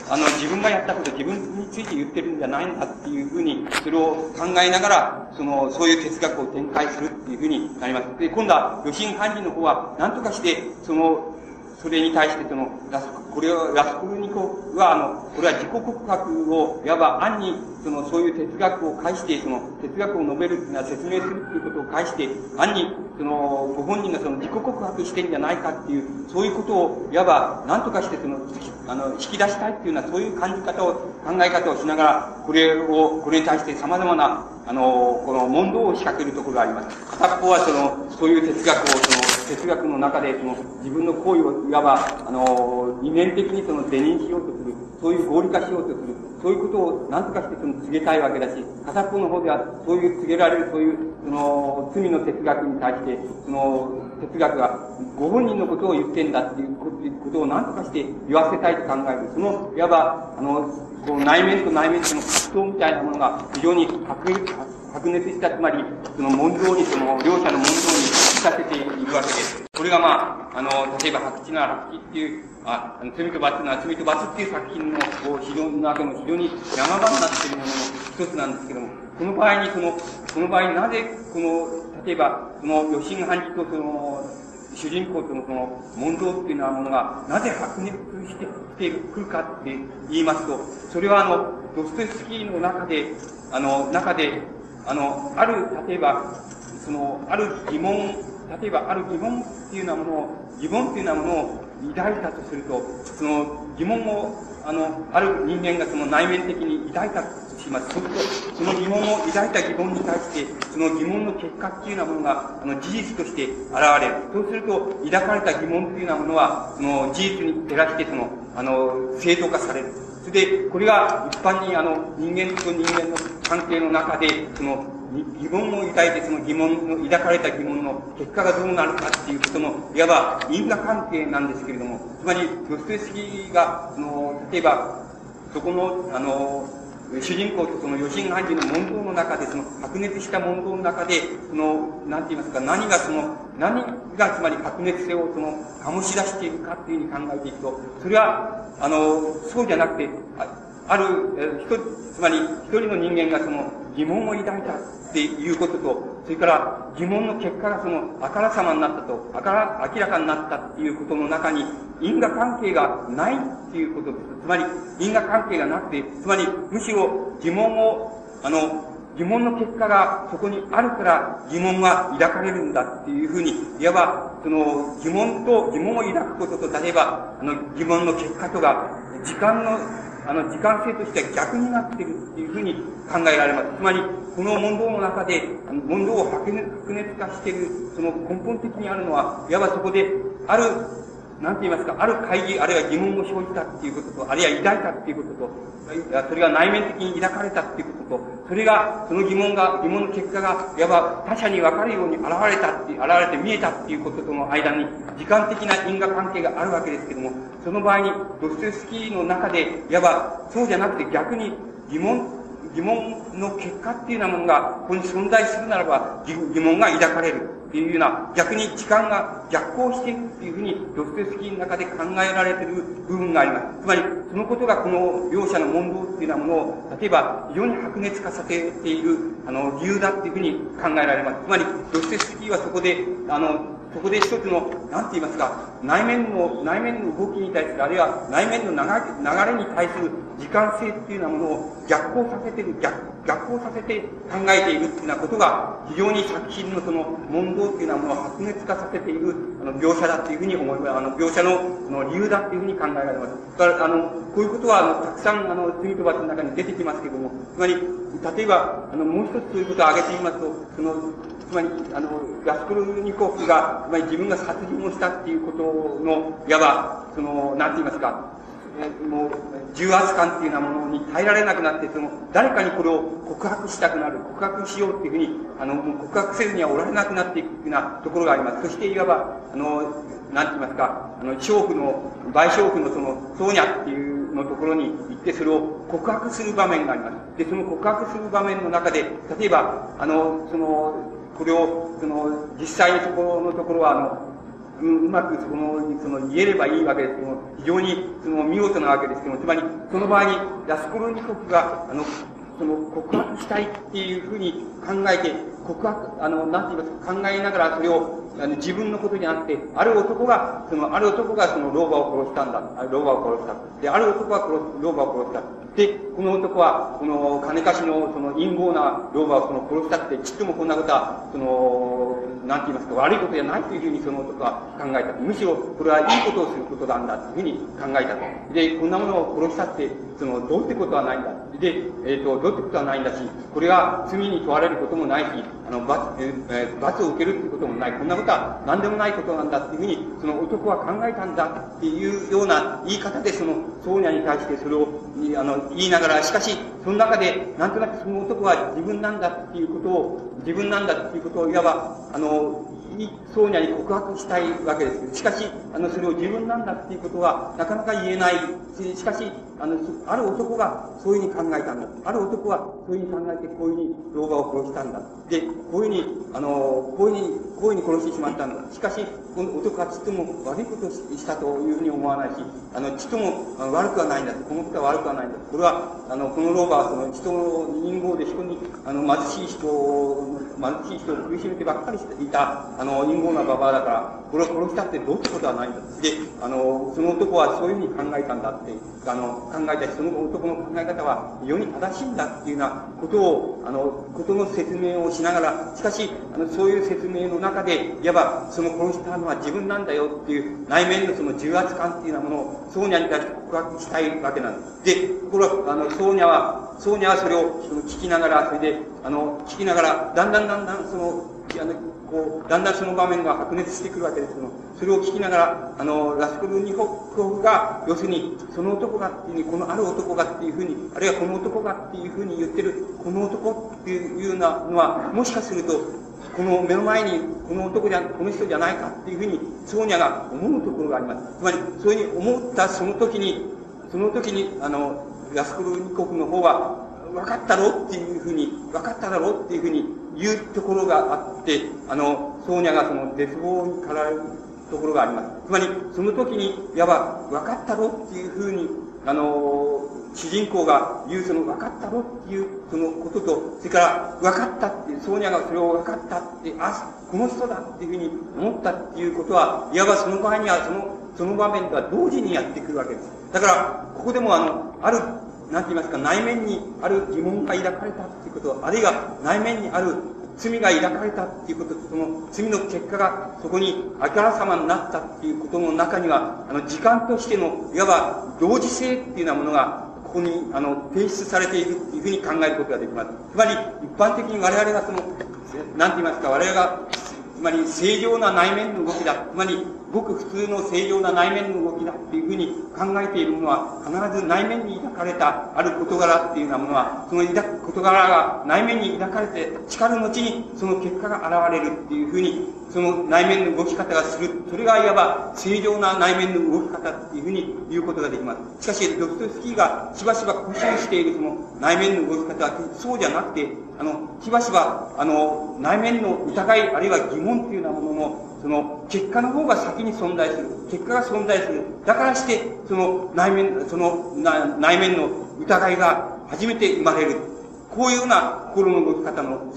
あの、自分がやったこと、自分について言ってるんじゃないんだっていうふうに、それを考えながら、その、そういう哲学を展開するっていうふうになります。で、今度は、余震判事の方は、なんとかして、その、それに対してその、ラスこれを、ラスコルニコは、あの、これは自己告白を、いわば暗に、その、そういう哲学を介して、その、哲学を述べるっていうのは説明するっていうことを介して、暗に、その、ご本人がその自己告白してんじゃないかっていう、そういうことを、いわば、何とかしてその、あの、引き出したいっていうような、そういう感じ方を、考え方をしながら、これを、これに対して様々な、あの、この問答を仕掛けるところがあります。片っぽはその、そういう哲学を、その、哲学の中で、その、自分の行為を、いわば、あの、二面的にその、是認しようとする。そういう合理化しようとする。そういうことを何とかしてその告げたいわけだし、片方の方ではそういう告げられるそういう、その、罪の哲学に対して、その、哲学がご本人のことを言ってんだっていうことを何とかして言わせたいと考える。その、いわば、あの、こう内面と内面との葛藤みたいなものが非常に白白熱した、つまり、その問答に、その、両者の問答にさせているわけです。これがまあ、あの、例えば白地なら白地っていう、あ、罪と罰の罪と罰っていう作品の、こう、非常の中の非常に山場になっているものの一つなんですけども、この場合にその、この場合になぜ、この、例えば、その、余震判事とその、主人公とのその問答っていうようなものが、なぜ白熱してきてくるかって言いますと、それはあの、ドストエフスキーの中で、あの、中で、あの、ある、例えば、その、ある疑問、例えばある疑問っていうようなものを、疑問っていうようなものを抱いたとすると、その疑問を、あの、ある人間がその内面的に抱いたとします。そうすると、その疑問を抱いた疑問に対して、その疑問の結果っていうようなものが、あの、事実として現れる。そうすると、抱かれた疑問っていうようなものは、その事実に照らして、その、あの、正当化される。それで、これが一般にあの、人間と人間の関係の中で、その、疑問を抱いてその疑問の、抱かれた疑問の結果がどうなるかっていうことの、いわば因果関係なんですけれども、つまり、ドストエフスキーが、その、例えば、そこの、あの、主人公とその余震判事の問答の中で、その白熱した問答の中で、その、なんて言いますか、何がその、何がつまり白熱性をその、醸し出しているかっていうふうに考えていくと、それは、あの、そうじゃなくて、ある、え人、つまり一人の人間がその疑問を抱いたっていうことと、それから疑問の結果がそのあからさまになったと、あから明らかになったっていうことの中に因果関係がないっていうことです。つまり因果関係がなくて、つまりむしろ疑問を、あの、疑問の結果がそこにあるから疑問が抱かれるんだっていうふうに、いわば、その疑問と、疑問を抱くことと、例えば、あの疑問の結果とが、時間のあの、時間性としては逆になっているっていうふうに考えられます。つまり、この問答の中で、問答を白熱化している、その根本的にあるのは、いわばそこで、あるなんて言いますか、ある会議、あるいは疑問を生じたっていうことと、あるいは抱いたっていうことと、それが内面的に抱かれたっていうことと、それが、その疑問が、疑問の結果が、いわば他者に分かるように現れたって、現れて見えたっていうこととの間に、時間的な因果関係があるわけですけども、その場合に、ドストエフスキーの中で、いわば、そうじゃなくて逆に疑問、疑問の結果っていうようなものが、ここに存在するならば、疑問が抱かれる。っていうような、逆に時間が逆行しているっていうふうに、ドストエフスキーの中で考えられている部分があります。つまり、そのことがこの両者の問答っていうようなものを、例えば、非常に白熱化させている、あの、理由だっていうふうに考えられます。つまり、ドストエフスキーはそこで、あの、そこで一つの、なんて言いますか、内面の、内面の動きに対する、あるいは内面の流れに対する時間性っていうようなものを逆行させてる、逆、逆行させて考えているっていうようなことが、非常に作品のその問答っていうようなものを発熱化させている、あの、描写だっていうふうに思います。あの、描写の、その理由だっていうふうに考えられます。だから、あの、こういうことは、あの、たくさん、あの、罪と罰の中に出てきますけども、つまり、例えば、あの、もう一つそういうことを挙げてみますと、その、つまり、あの、ラスクルニコフが、つまり自分が殺人をしたっていうことの、いわば、その、なんて言いますか、もう、重圧感っていうようなものに耐えられなくなって、その、誰かにこれを告白したくなる、告白しようっていうふうに、あの、もう告白せずにはおられなくなっていくようなところがあります。そして、いわば、あの、なんて言いますか、あの、娼婦の、賠償婦のその、ソーニャっていうのところに行って、それを告白する場面があります。で、その告白する場面の中で、例えば、あの、その、これを、その、実際にそころのところは、あの、うまくその、その言えればいいわけですけども、非常にその見事なわけですけども、つまり、その場合に、ラスコロニコフが、あの、その告白したいっていうふうに考えて、告白、あの、なんて言いますか、考えながらそれを、あの自分のことじゃなくて、ある男が、その、ある男がその老婆を殺したんだ。老婆を殺した。で、ある男が殺老婆を殺した。で、この男は、この金貸しのその陰謀な老婆をその殺したって、ちっともこんなことは、その、なんて言いますか、悪いことじゃないというふうにその男は考えた。むしろ、これはいいことをすることなんだというふうに考えたと。で、こんなものを殺したって、その、どうってことはないんだ。で、えっ、ー、と、どうってことはないんだし、これが罪に問われることもないし、あの、罰、えー、罰を受けるってこともない。こんなことは何でもないことなんだっていうふうに、その男は考えたんだっていうような言い方で、その、ソーニャに対してそれを、あの、言いながら、しかし、その中で、なんとなくその男は自分なんだっていうことを、自分なんだっていうことを、いわば、あの、ソーニャに告白したいわけです。しかし、あの、それを自分なんだっていうことは、なかなか言えない。しかし、あの、ある男がそういうふうに考えたんだ。ある男はそういうふうに考えて、こういうふうに老婆を殺したんだ。で、こういうふうに、あの、こういうふうに、こういうふうに殺してしまったんだ。しかし、この男はちっとも悪いことをしたというふうに思わないし、あの、ちっとも悪くはないんだ。このことは悪くはないんだ。これは、あの、この老婆はその人の人号で人に、あの、貧しい人を、貧しい人を苦しめてばっかりしていた、あの、人号なババアだから、これを殺したってどうってことはないんだ。で、あの、その男はそういうふうに考えたんだって、あの、考えたし、その男の考え方は非常に正しいんだっていうようなことを、あの、ことの説明をしながら、しかし、あの、そういう説明の中で、いわば、その殺したのは自分なんだよっていう内面のその重圧感っていうようなものを、ソーニャに対して告白したいわけなんです。で、これは、あの、ソーニャは、ソーニャはそれをその聞きながら、それで、あの、聞きながら、だんだんだんだん、その、あの、こう、だんだんその場面が白熱してくるわけですけどそれを聞きながら、あの、ラスコルニホフが、要するに、その男がっていうふうに、このある男がっていうふうに、あるいはこの男がっていうふうに言ってる、この男っていうようなのは、もしかすると、この目の前に、この男じゃ、この人じゃないかっていうふうに、ソーニャが思うところがあります。つまり、そういうふうに思ったその時に、その時に、あの、ラスコルニコフの方は、分かったろうっていうふうに、分かっただろうっていうふうに言うところがあって、あの、ソーニャがその絶望に駆られるところがあります。つまり、その時に、いわば、分かったろっていうふうに、あの、主人公が言うその分かったろっていうそのことと、それから分かったっていう、ソーニャがそれを分かったって、あ、この人だっていうふうに思ったっていうことは、いわばその場合にはその、その場面とは同時にやってくるわけです。だから、ここでもあの、あるなんて言いますか、内面にある疑問が抱かれたっていうこと、あるいは内面にある罪が抱かれたっていうことと、その罪の結果がそこにあからさまになったっていうことの中には、あの、時間としての、いわば同時性っていうようなものが、ここに、あの、提出されているっていうふうに考えることができます。つまり、一般的に我々がその、なんて言いますか、我々が、つまり正常な内面の動きだ。つまり、ごく普通の正常な内面の動きだっていうふうに考えているものは、必ず内面に抱かれたある事柄っていうようなものは、その事柄が内面に抱かれて、力の後にその結果が現れるっていうふうに、その内面の動き方がする。それがいわば正常な内面の動き方っていうふうに言うことができます。しかし、ドストフスキーがしばしば固執しているその内面の動き方は、そうじゃなくて、あの、しばしば、あの、内面の疑い、あるいは疑問っていうようなもののその結果の方が先に存在する。結果が存在する。だからして、その内面、その内面の疑いが初めて生まれる。こういうような心の動き方の、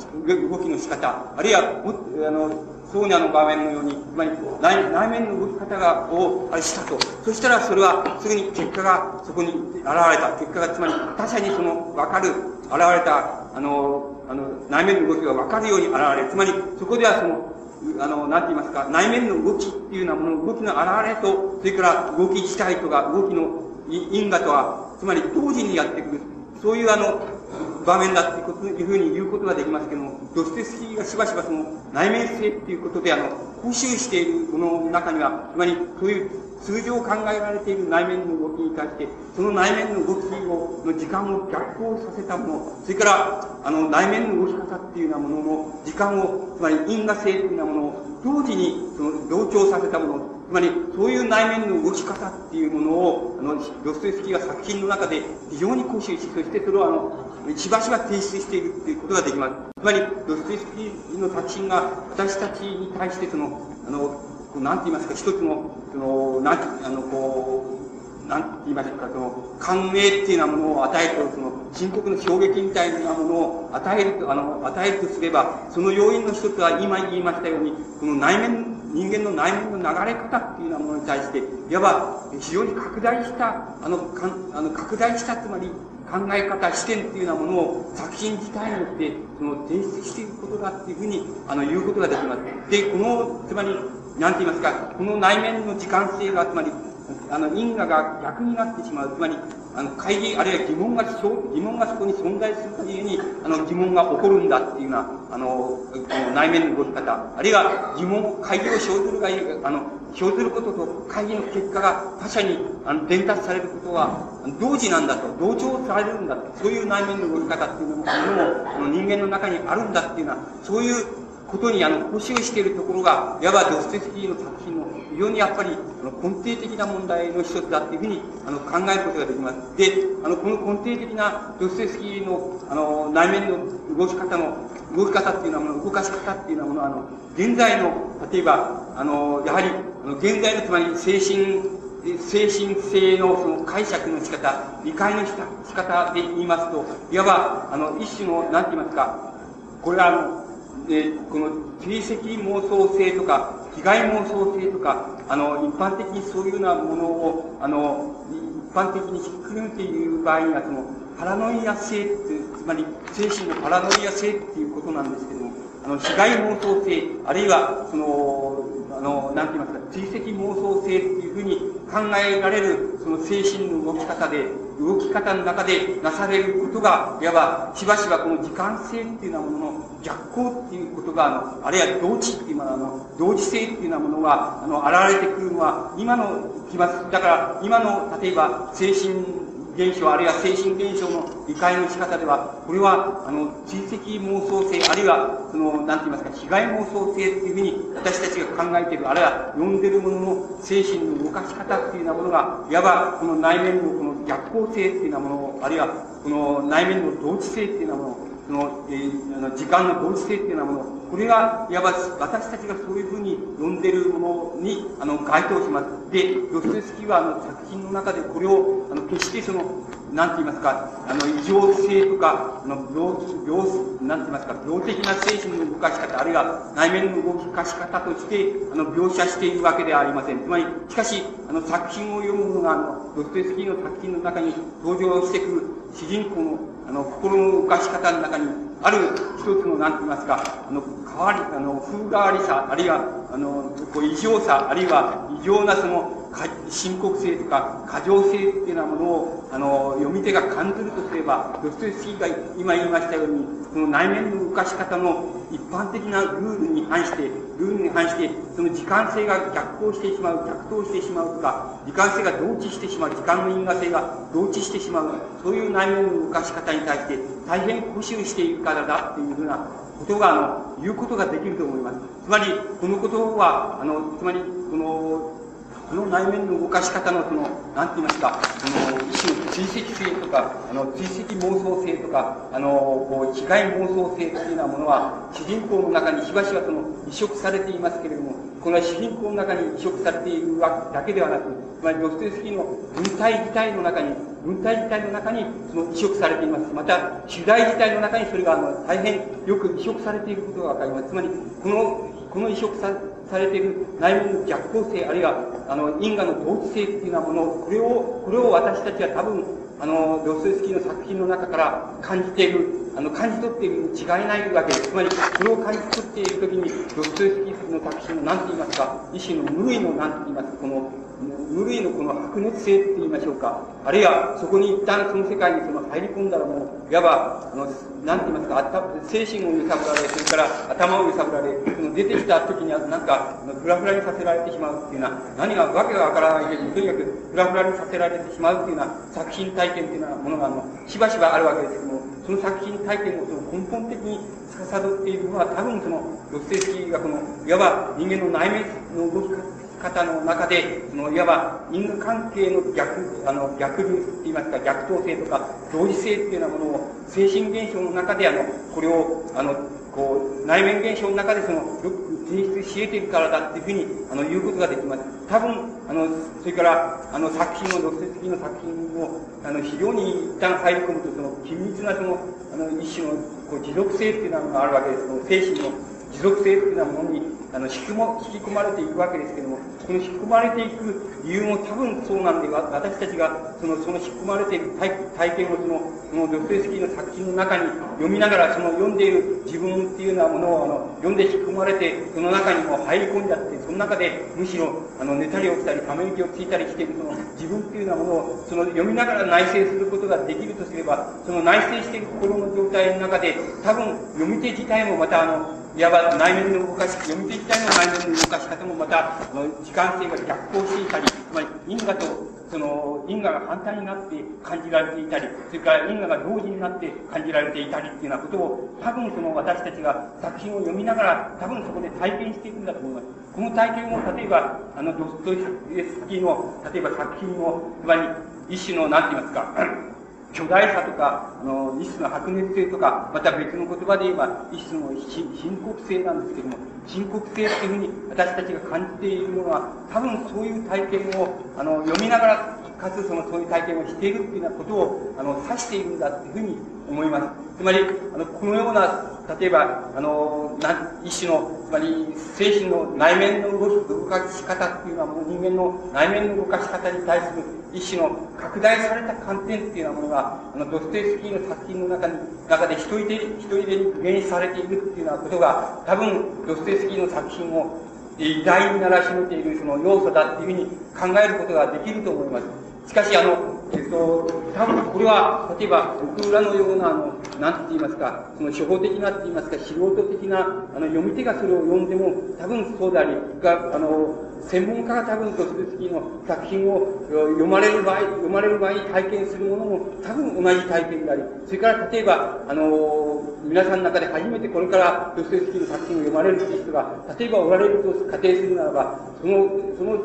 動きの仕方、あるいは、あの、ソーニャの場面のように、つまり内内面の動き方が、を、あれしたと。そしたらそれはすぐに結果がそこに現れた。結果が、つまり他者にその分かる、現れた、あの、あの、内面の動きが分かるように現れる。つまり、そこではその、あの、なんて言いますか、内面の動きっていうようなもの、動きの現れと、それから動き自体とか、動きの因果とは、つまり同時にやってくる。そういうあの、場面だっていうこというふうに言うことができますけども、ドステスキーがしばしばその内面性っていうことで、あの、補修しているもの中には、つまりそういう通常考えられている内面の動きに対して、その内面の動きを、の時間を逆行させたもの、それから、あの、内面の動き方っていうようなものの時間を、つまり因果性っていうようなものを、同時に、その、同調させたもの、つまり、そういう内面の動き方っていうものを、あの、ドストエスキーが作品の中で非常に固執し、そしてそれをあの、しばしば提出しているっていうことができます。つまり、ドストエスキーの作品が私たちに対してその、あの、なんて言いますか、一つの、その、なんあの、こう、なんて言いますか、その、感銘っていうようなものを与えると、その、深刻な衝撃みたいなものを与えると、あの、与えるとすれば、その要因の一つは、今言いましたように、この内面人間の内面の流れ方っていうようなものに対して、いわば非常に拡大した、あの、かんあの拡大した、つまり考え方、視点っていうようなものを作品自体によって、その提出していくことだっていうふうに、あの、言うことができます。で、この、つまり、なんて言いますか、この内面の時間性が、つまり、あの、因果が逆になってしまう。つまり、あの、会議、あるいは疑問が、疑問がそこに存在する限りに、あの、疑問が起こるんだっていうような、あの、の内面の動き方、あるいは疑問、会議を生ずるがいい、あの、生ずることと会議の結果が他者にあの伝達されることは同時なんだと、同調されるんだと、そういう内面の動き方っていうのも、あの人間の中にあるんだっていうような、そういうことにあの、保守しているところが、いわばドステスキーの作品の非常にやっぱりあの根底的な問題の一つだっていうふうにあの考えることができます。で、あの、この根底的なドステスキーのあの内面の動き方の、動き方っていうのはもの、動かし方っていうのはもの、あの、現在の、例えば、あの、やはり、あの現在のつまり精神精神性のその解釈の仕方、理解の仕方で言いますと、いわば、あの、一種の、なんて言いますか、これはあの、で、この追跡妄想性とか、被害妄想性とか、あの、一般的にそういうようなものを、あの、一般的にひっくるめている場合には、その、パラノイア性ってつまり、精神のパラノイア性っていうことなんですけども、あの、被害妄想性、あるいは、その、あの、なんて言いますか、追跡妄想性っていうふうに考えられる、その精神の動き方で、動き方の中でなされることが、いわば、しばしばこの時間性っていうようなものの逆行っていうことが、あの、あるいは同時っていうものの、同時性っていうようなものが、あの、現れてくるのは、今の、きます。だから、今の、例えば、精神現象、あるいは精神現象の理解の仕方では、これは、あの、追跡妄想性、あるいは、その、なんて言いますか、被害妄想性っていうふうに、私たちが考えている、あるいは、読んでるものの精神の動かし方っていうようなものが、いわば、この内面のこの逆行性っていうようなものを、あるいは、この内面の同時性っていうようなものを、その、えー、あの時間の同時性っていうようなもの、これが、いわば私たちがそういうふうに読んでいるものに、あの、該当します。で、ドストエスキーは、あの、作品の中でこれを、あの、決してその、なんて言いますか、あの、異常性とか、あの、病、病、なんて言いますか、病的な精神の動かし方、あるいは内面の動かし方として、あの、描写しているわけではありません。つまり、しかし、あの、作品を読むのが、あの、ドストエスキーの作品の中に登場してくる主人公の、あの、心の動かし方の中に、ある一つの、なんて言いますか、あの、変わり、あの、風変わりさ、あるいは、あの、こう、異常さ、あるいは、異常なその、深刻性とか過剰性っていうようなものを、あの、読み手が感じるとすれば、ドストエフスキーが今言いましたように、その内面の動かし方の一般的なルールに反して、ルールに反して、その時間性が逆行してしまう、逆行してしまうとか、時間性が同値してしまう、時間の因果性が同値してしまう、そういう内面の動かし方に対して、大変固執しているからだっていうふうなことが、あの、言うことができると思います。つまり、このことは、あの、つまり、この、この内面の動かし方のその、なんて言いますか、その、一種の追跡性とか、あの、追跡妄想性とか、あの、こう、被害妄想性というようなものは、主人公の中にしばしばその、移植されていますけれども、この主人公の中に移植されているわけだけではなく、つまり、ドストエスキーの文体自体の中に、文体自体の中に、その移植されています。また、主題自体の中にそれが、あの、大変よく移植されていることがわかります。つまり、この、この移植さされている内面の逆行性、あるいは、あの、因果の同一性っていうようなもの、これを、これを私たちは多分、あの、ドストエスキーの作品の中から感じている、あの、感じ取っているに違いないわけです。つまり、これを感じ取っているときに、ドストエスキーの作品の何て言いますか、一種の無類の何て言いますか、この、無類のこの白熱性って言いましょうか。あるいは、そこに一旦その世界にその入り込んだらもう、いわば、あの、なんて言いますか、あ精神を揺さぶられ、それから頭を揺さぶられ、その出てきた時にはなんか、フラフラにさせられてしまうっていうような、何がわけがわからないけど、とにかくフラフラにさせられてしまうっていうような作品体験っていうようなものが、あの、しばしばあるわけですけども、その作品体験をその根本的に司っているのは、多分その、ドステスキーがこの、いわば人間の内面の動き方の中で、そのいわば因果関係の逆、あの、逆流って言いますか、逆等性とか、同時性っていうようなものを、精神現象の中で、あの、これを、あの、こう、内面現象の中でその、よく提出し得ているからだっていうふうに、あの、言うことができます。多分、あの、それから、あの、作品の、独説的の作品を、あの、非常に一旦入り込むと、その、緊密なその、あの、一種の、こう、持続性っていうのがあるわけです。その、精神の、持続性っていうようなものに、あの、引きも、引き込まれていくわけですけども、この引き込まれていく理由も多分そうなんで、私たちが、その、その引き込まれている体体験をその、そのドストエフスキーの作品の中に読みながら、その読んでいる自分っていうようなものを、あの、読んで引き込まれて、その中にも入り込んじゃって、その中で、むしろ、あの、寝たり起きたり、ため息をついたりしている、その、自分っていうようなものを、その、読みながら内省することができるとすれば、その内省している心の状態の中で、多分、読み手自体もまた、あの、いわば内面の動かし、読み手自体の内面の動かし方もまた、時間性が逆行していたり、つまり因果と、その、因果が反対になって感じられていたり、それから因果が同時になって感じられていたりっていうようなことを、多分その私たちが作品を読みながら、多分そこで体験していくんだと思います。この体験を、例えば、あの、ドストエフスキーの、例えば作品を、つまり、一種の、なんて言いますか、巨大さとか、あの、一種の白熱性とか、また別の言葉で言えば、一種の深刻性なんですけども、深刻性っていうふうに私たちが感じているものは、多分そういう体験を、あの、読みながら、かつその、そういう体験をしているっていうようなことを、あの、指しているんだっていうふうに思います。つまり、あの、このような、例えば、あの、一種の、つまり、精神の内面の動かし方っていうのは、もう人間の内面の動かし方に対する一種の拡大された観点っていうようなものが、あの、ドステースキーの作品の中に、中で一人で、一人でに原始されているっていうようなことが、多分、ドステースキーの作品を偉大にならしめているその要素だっていうふうに考えることができると思います。しかし、あの、えっと、多分これは、例えば、僕らのような、あの、なんて言いますか、その初歩的なって言いますか、素人的な、あの、読み手がそれを読んでも、多分そうであり、が、あの、専門家が多分ドストスキーの作品を読まれる場合、読まれる場合に体験するものも多分同じ体験であり、それから例えば、あの、皆さんの中で初めてこれからドストスキーの作品を読まれるという人が、例えばおられると仮定するならば、その、その、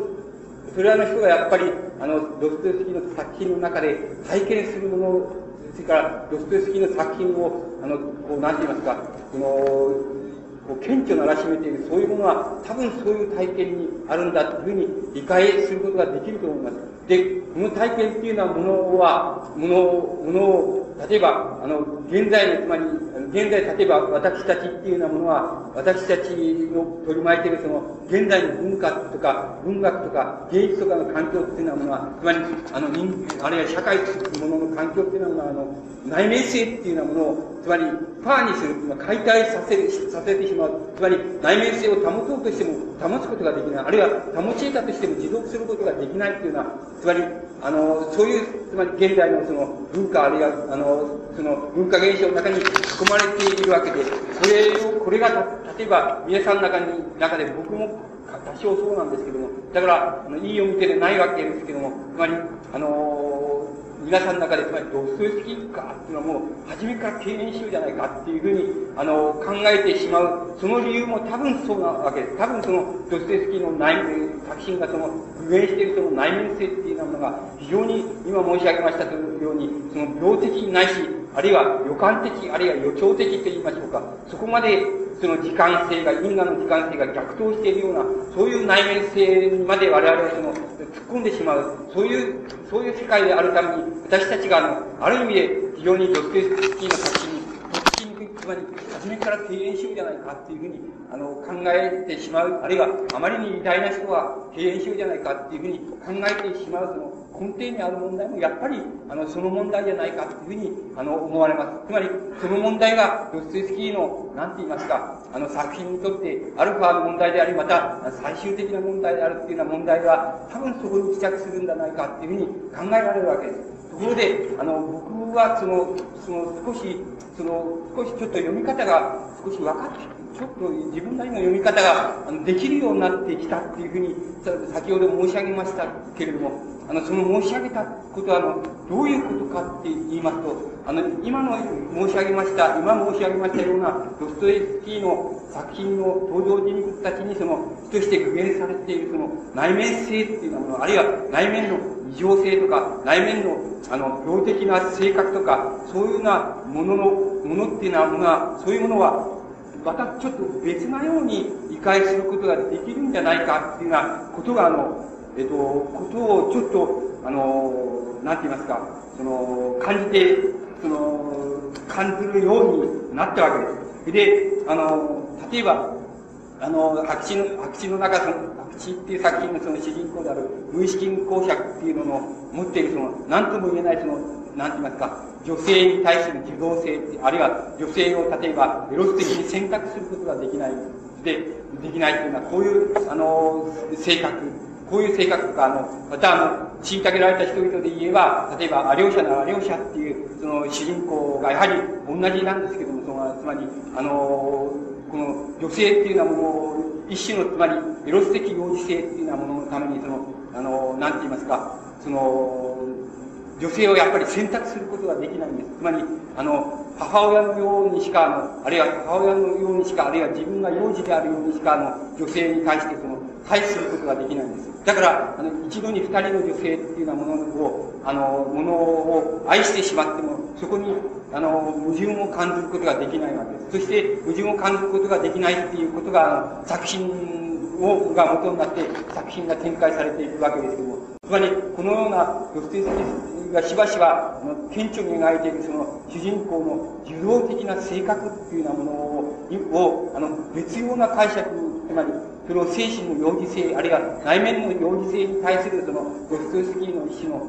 それらの人がやっぱり、あの、ドストエフスキーの作品の中で体験するもの、それからドストエフスキーの作品を、あの、こう、なんて言いますか、その、こう顕著ならしめている、そういうものは多分そういう体験にあるんだというふうに理解することができると思います。で、この体験っていうのはものは、ものを、ものを、例えば、あの、現在の、つまり、現在、例えば私たちっていうようなものは、私たちの取り巻いているその、現在の文化とか、文学とか、芸術とかの環境っていうようなものは、つまり、あの、人、あるいは社会というものの環境っていうのは、あの、内面性っていうようなものを、つまり、パーにする解体させ、させてしまう。つまり、内面性を保とうとしても、保つことができない。あるいは、保ち得たとしても持続することができないっていうような、つまり、あの、そういう、つまり現代のその文化あるいは、あの、その文化現象の中に含まれているわけで、これを、これが、例えば皆さんの中に、中で僕も多少そうなんですけども、だから、あのいい読み手でないわけですけども、つまり、あの皆さんの中で、つまり、ドストエフスキーかっていうのはもう、初めから敬遠しようじゃないかっていうふうに、あの、考えてしまう、その理由も多分そうなわけです。多分その、ドストエフスキーの内面、作品がその、具現しているその内面性っていうようなものが、非常に、今申し上げましたように、その、病的ないし、あるいは予感的、あるいは予兆的と言いましょうか、そこまで、その時間性が、因果の時間性が逆投しているような、そういう内面性にまで我々はその、突っ込んでしまう、そういう、そういう世界であるために、私たちがあの、ある意味で非常にドストエフスキーの作品に、とっつきにくい、つまり、初めから敬遠しようじゃないかっていうふうに、あの、考えてしまう、あるいは、あまりに偉大な人は敬遠しようじゃないかっていうふうに考えてしまう、その、根底にある問題も、やっぱり、あの、その問題じゃないかというふうに、あの、思われます。つまり、その問題が、ドストエスキーの、なんて言いますか、あの、作品にとって、アルファの問題であり、また、最終的な問題であるっていうような問題は、多分そこに帰着するんじゃないかっていうふうに考えられるわけです。ところで、あの、僕は、その、その、少し、その、少しちょっと読み方が少し分かってちょっと自分なりの読み方ができるようになってきたっていうふうに、先ほど申し上げましたけれども、あの、その申し上げたことは、あの、どういうことかって言いますと、あの、今の申し上げました、今申し上げましたような、ドストエフスキーの作品の登場人物たちに、その、として具現されている、その、内面性っていうようなもの、あるいは内面の異常性とか、内面の、あの、病的な性格とか、そういうようなものの、ものっていうようなものは、そういうものは、またちょっと別なように理解することができるんじゃないかっていうようなことが、あの、えっと、ことをちょっと、あの、なんて言いますか、その、感じて、その、感じるようになったわけです。で、あの、例えば、あの、白紙の、白紙の中、その、白紙っていう作品のその主人公である無意識公爵っていうのの持っているその、何とも言えないその、なんて言いますか、女性に対する受動性、あるいは女性を例えばエロス的に選択することができない。で、できないというのは、こういう、あの、性格、こういう性格とか、あの、またあの、虐げられた人々で言えば、例えば、アリョーシャのアリョーシャっていう、その主人公がやはり同じなんですけども、その、つまり、あの、この女性っていうようなものを、一種の、つまり、エロス的幼児性っていうようなもののために、その、あの、なんて言いますか、その、女性をやっぱり選択することができないんです。つまり、あの、母親のようにしか、あの、あるいは母親のようにしか、あるいは自分が幼児であるようにしか、あの、女性に対してその、対することができないんです。だから、あの、一度に二人の女性っていうようなものを、あの、ものを愛してしまっても、そこに、あの、矛盾を感じることができないわけです。そして、矛盾を感じることができないっていうことが、作品を、が元になって作品が展開されていくわけですけども、つまり、このようなドステスがしばしば、あの顕著に描いているその主人公の受動的な性格っていうようなものを、をあの、別様な解釈、つまり、その精神の幼児性、あるいは内面の幼児性に対するそのドストエスキーの一種の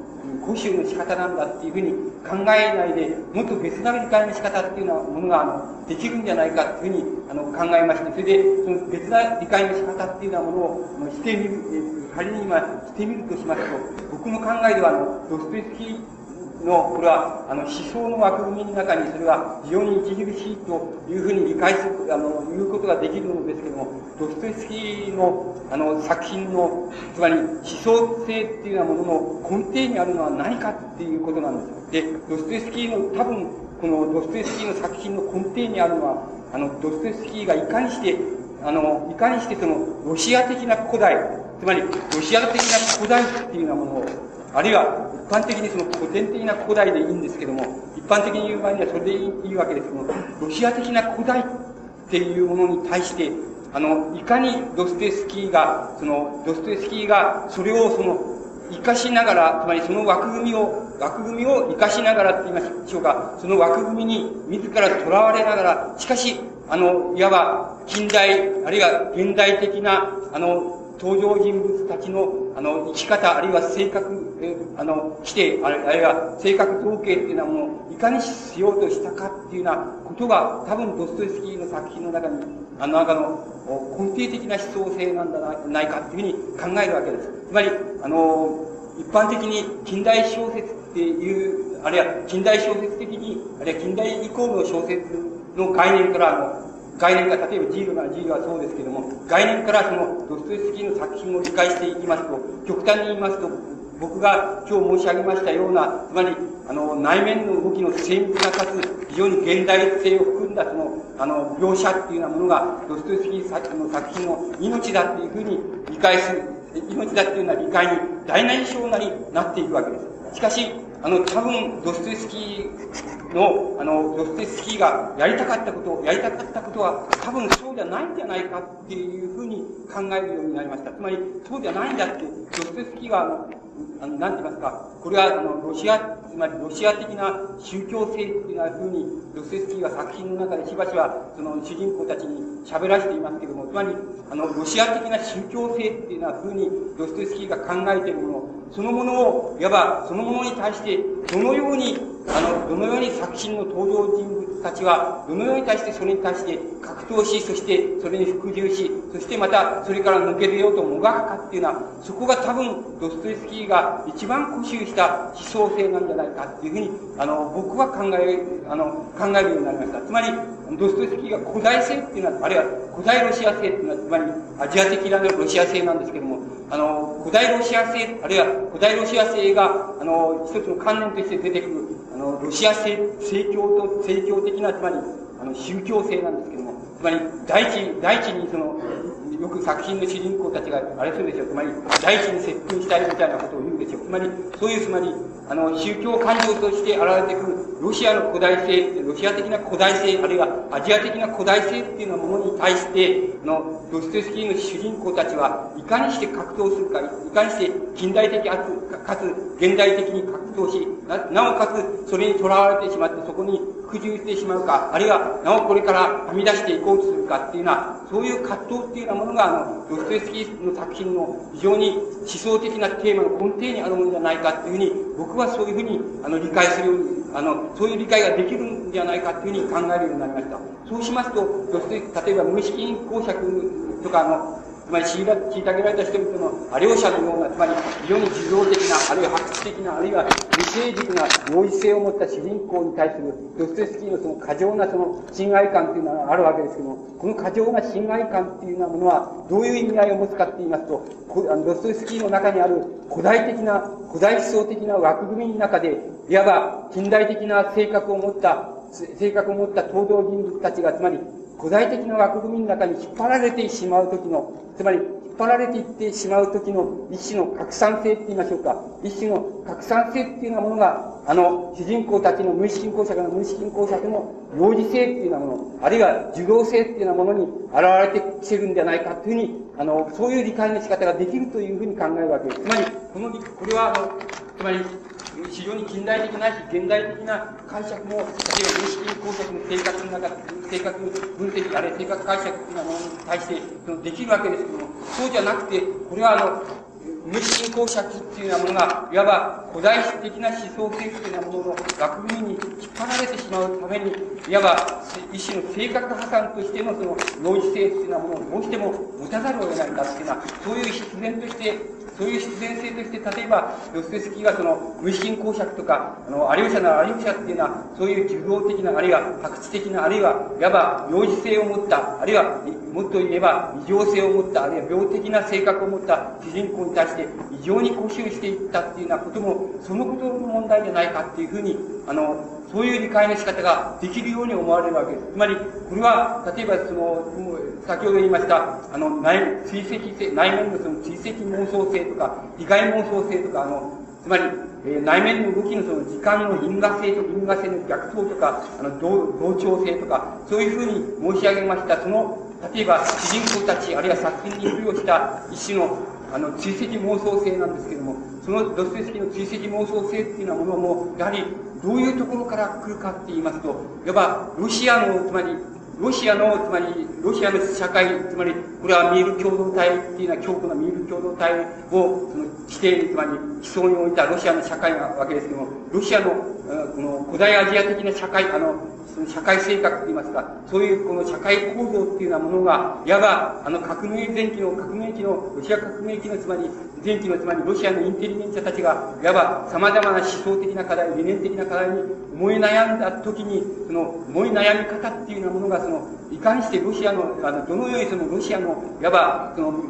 固執の仕方なんだっていうふうに考えないで、もっと別な理解の仕方っていうようなものが、あの、できるんじゃないかっていうふうに、あの、考えまして、それで、その別な理解の仕方っていうようなものをしてみる、仮に今、してみるとしますと、僕の考えでは、あの、ドストエフスキーの、これは、あの、思想の枠組みの中に、それは非常に著しいというふうに理解する、あの、いうことができるのですけども、ドストエフスキーの、あの、作品の、つまり、思想性っていうようなものの根底にあるのは何かっていうことなんです。で、ドストエフスキーの、多分、このドストエフスキーの作品の根底にあるのは、あの、ドストエフスキーがいかにして、あの、いかにしてその、ロシア的な古代、つまり、ロシア的な古代っていうようなものを、あるいは、一般的にその古典的な古代でいいんですけども、一般的に言う場合にはそれでいいわけですけども、ロシア的な古代っていうものに対して、あの、いかにドステスキーが、その、ドステスキーが、それをその、生かしながら、つまりその枠組みを、枠組みを生かしながらって言いましょうか、その枠組みに自ら囚われながら、しかし、あの、いわば近代、あるいは現代的な、あの、登場人物たちの、あの、生き方、あるいは性格、あの、規定、あるいは性格統計っていうようなものをいかにしようとしたかっていうようなことが、多分ドストエフスキーの作品の中に、あの中の根底的な思想性なんだないかっていうふうに考えるわけです。つまり、あの、一般的に近代小説っていう、あるいは近代小説的に、あるいは近代以降の小説の概念からあの、概念が、例えばジールならジールはそうですけども、概念からそのドストエフスキーの作品を理解していきますと、極端に言いますと、僕が今日申し上げましたような、つまり、あの、内面の動きの精密なかつ、非常に現代性を含んだその、あの、描写っていうようなものが、ドストエフスキー作の作品の命だっていうふうに理解する、命だっていうような理解に大なり小なりなっていくわけです。しかし、あの、多分、ドストエフスキーの、あの、ドストエフスキーがやりたかったこと、やりたかったことは、多分そうじゃないんじゃないかっていうふうに考えるようになりました。つまり、そうじゃないんだって、ドストエフスキーが、あの、なんて言いますか、これは、あの、ロシア、つまりロシア的な宗教性っていうようなふうに、ドストエスキーは作品の中でしばしば、その主人公たちに喋らせていますけれども、つまり、あの、ロシア的な宗教性っていうようなふうに、ドストエスキーが考えているもの、そのものを、いわば、そのものに対して、どのように、あの、どのように作品の登場人物たちは、どのように対してそれに対して格闘し、そしてそれに服従し、そしてまたそれから抜け出ようともがくかっていうのは、そこが多分、ドストエフスキーが一番固執した思想性なんじゃないかっていうふうに、あの、僕は考え、あの、考えるようになりました。つまり、ドストエフスキーが古代性っていうのは、あるいは古代ロシア性っていうのは、つまりアジア的なロシア性なんですけども、あの、古代ロシア性、あるいは古代ロシア性が、あの、一つの観念として出てくる、あの、ロシア性、政教と、政教的な、つまり、あの、宗教性なんですけども、つまり、第一、第一にその、よく作品の主人公たちが、あれするでしょう。つまり、第一に接近したいみたいなことを言うでしょう。つまり、そういう、つまり、あの、宗教感情として現れてくるロシアの古代性、ロシア的な古代性、あるいはアジア的な古代性っていうようなものに対して、の、ドストエフスキーの主人公たちはいかにして格闘するか、いかにして近代的かつ、かつ現代的に格闘し、ななおかつそれにとらわれてしまって、そこに服従してしまうか、あるいはなおこれからはみ出していこうとするかっていうような、そういう葛藤っていうようなものが、あの、ドストエスキーの作品の非常に思想的なテーマの根底にあるものじゃないかっていうふうに、僕はそういうふうに、あの、理解するように、あの、そういう理解ができるんじゃないかっていうふうに考えるようになりました。そうしますと、ドストエフ例えば無資金公爵とか、あの、つまり虐げられた人々の両者のような、つまり非常に受動的な、あるいは発掘的な、あるいは未成熟な同一性を持った主人公に対するドストエフスキーのその過剰なその侵害感というのはあるわけですけども、この過剰な侵害感っていうようなものはどういう意味合いを持つかって言いますと、ドストエスキーの中にある古代的な、古代思想的な枠組みの中で、いわば近代的な性格を持った、性格を持った東道人物たちが、つまり古代的な枠組みの中に引っ張られてしまうときの、つまり、引っ張られていってしまうときの一種の拡散性って言いましょうか。一種の拡散性っていうようなものが、あの、主人公たちの無意識公爵の無意識公爵の幼児性っていうようなもの、あるいは受動性っていうようなものに現れてきてるんじゃないかというふうに、あの、そういう理解の仕方ができるというふうに考えるわけです。つまり、この、これは、あの、つまり、非常に近代的ないし現代的な解釈も、例えば無意識工作の性格の中、性格分析、あるいは性格解釈というものに対してそのできるわけですけども、そうじゃなくて、これはあの、無意識公爵っていうようなものが、いわば古代史的な思想性というようなものの枠組みに引っ張られてしまうために、いわば一種の性格破産としてのその同時性というようなものをどうしても持たざるを得ないんだっていうような、そういう必然としてそういう必然性として、例えば、ドステスキーはその、無心公爵とか、あの、有吉なら有吉っていうのは、そういう受動的な、あるいは白地的な、あるいは、いわば、幼児性を持った、あるいは、もっと言えば、異常性を持った、あるいは病的な性格を持った主人公に対して、異常に固執していったっていうようなことも、そのことの問題じゃないかっていうふうに、あの、そういう理解の仕方ができるように思われるわけです。つまり、これは、例えばその、先ほど言いました、あの、内、追跡性、内面のその追跡妄想性とか、被害妄想性とか、あの、つまり、えー、内面の動きのその時間の因果性と因果性の逆走とか、あの、同調性とか、そういうふうに申し上げました、その、例えば、主人公たち、あるいは作品に付与した一種の、あの、追跡妄想性なんですけども、そのドストエフスキーの追跡妄想性っていうようなものも、やはりどういうところから来るかって言いますと、いわばロシアの、つまり、ロシアの、つまり、ロシアの社会、つまり、これはミール共同体っていうのは強固なミール共同体を、その、規定、つまり、思想に置いたロシアの社会なわけですけども、ロシアの、この古代アジア的な社会、あの、その社会性格といいますか、そういうこの社会構造っていうようなものが、いわば、あの革命前期の、革命期の、ロシア革命期のつまり、前期のつまりロシアのインテリゲンチャたちが、いわば様々な思想的な課題、理念的な課題に思い悩んだ時に、その思い悩み方っていうようなものが、その、いかにしてロシアの、あの、どのようにそのロシアの、いわば、その、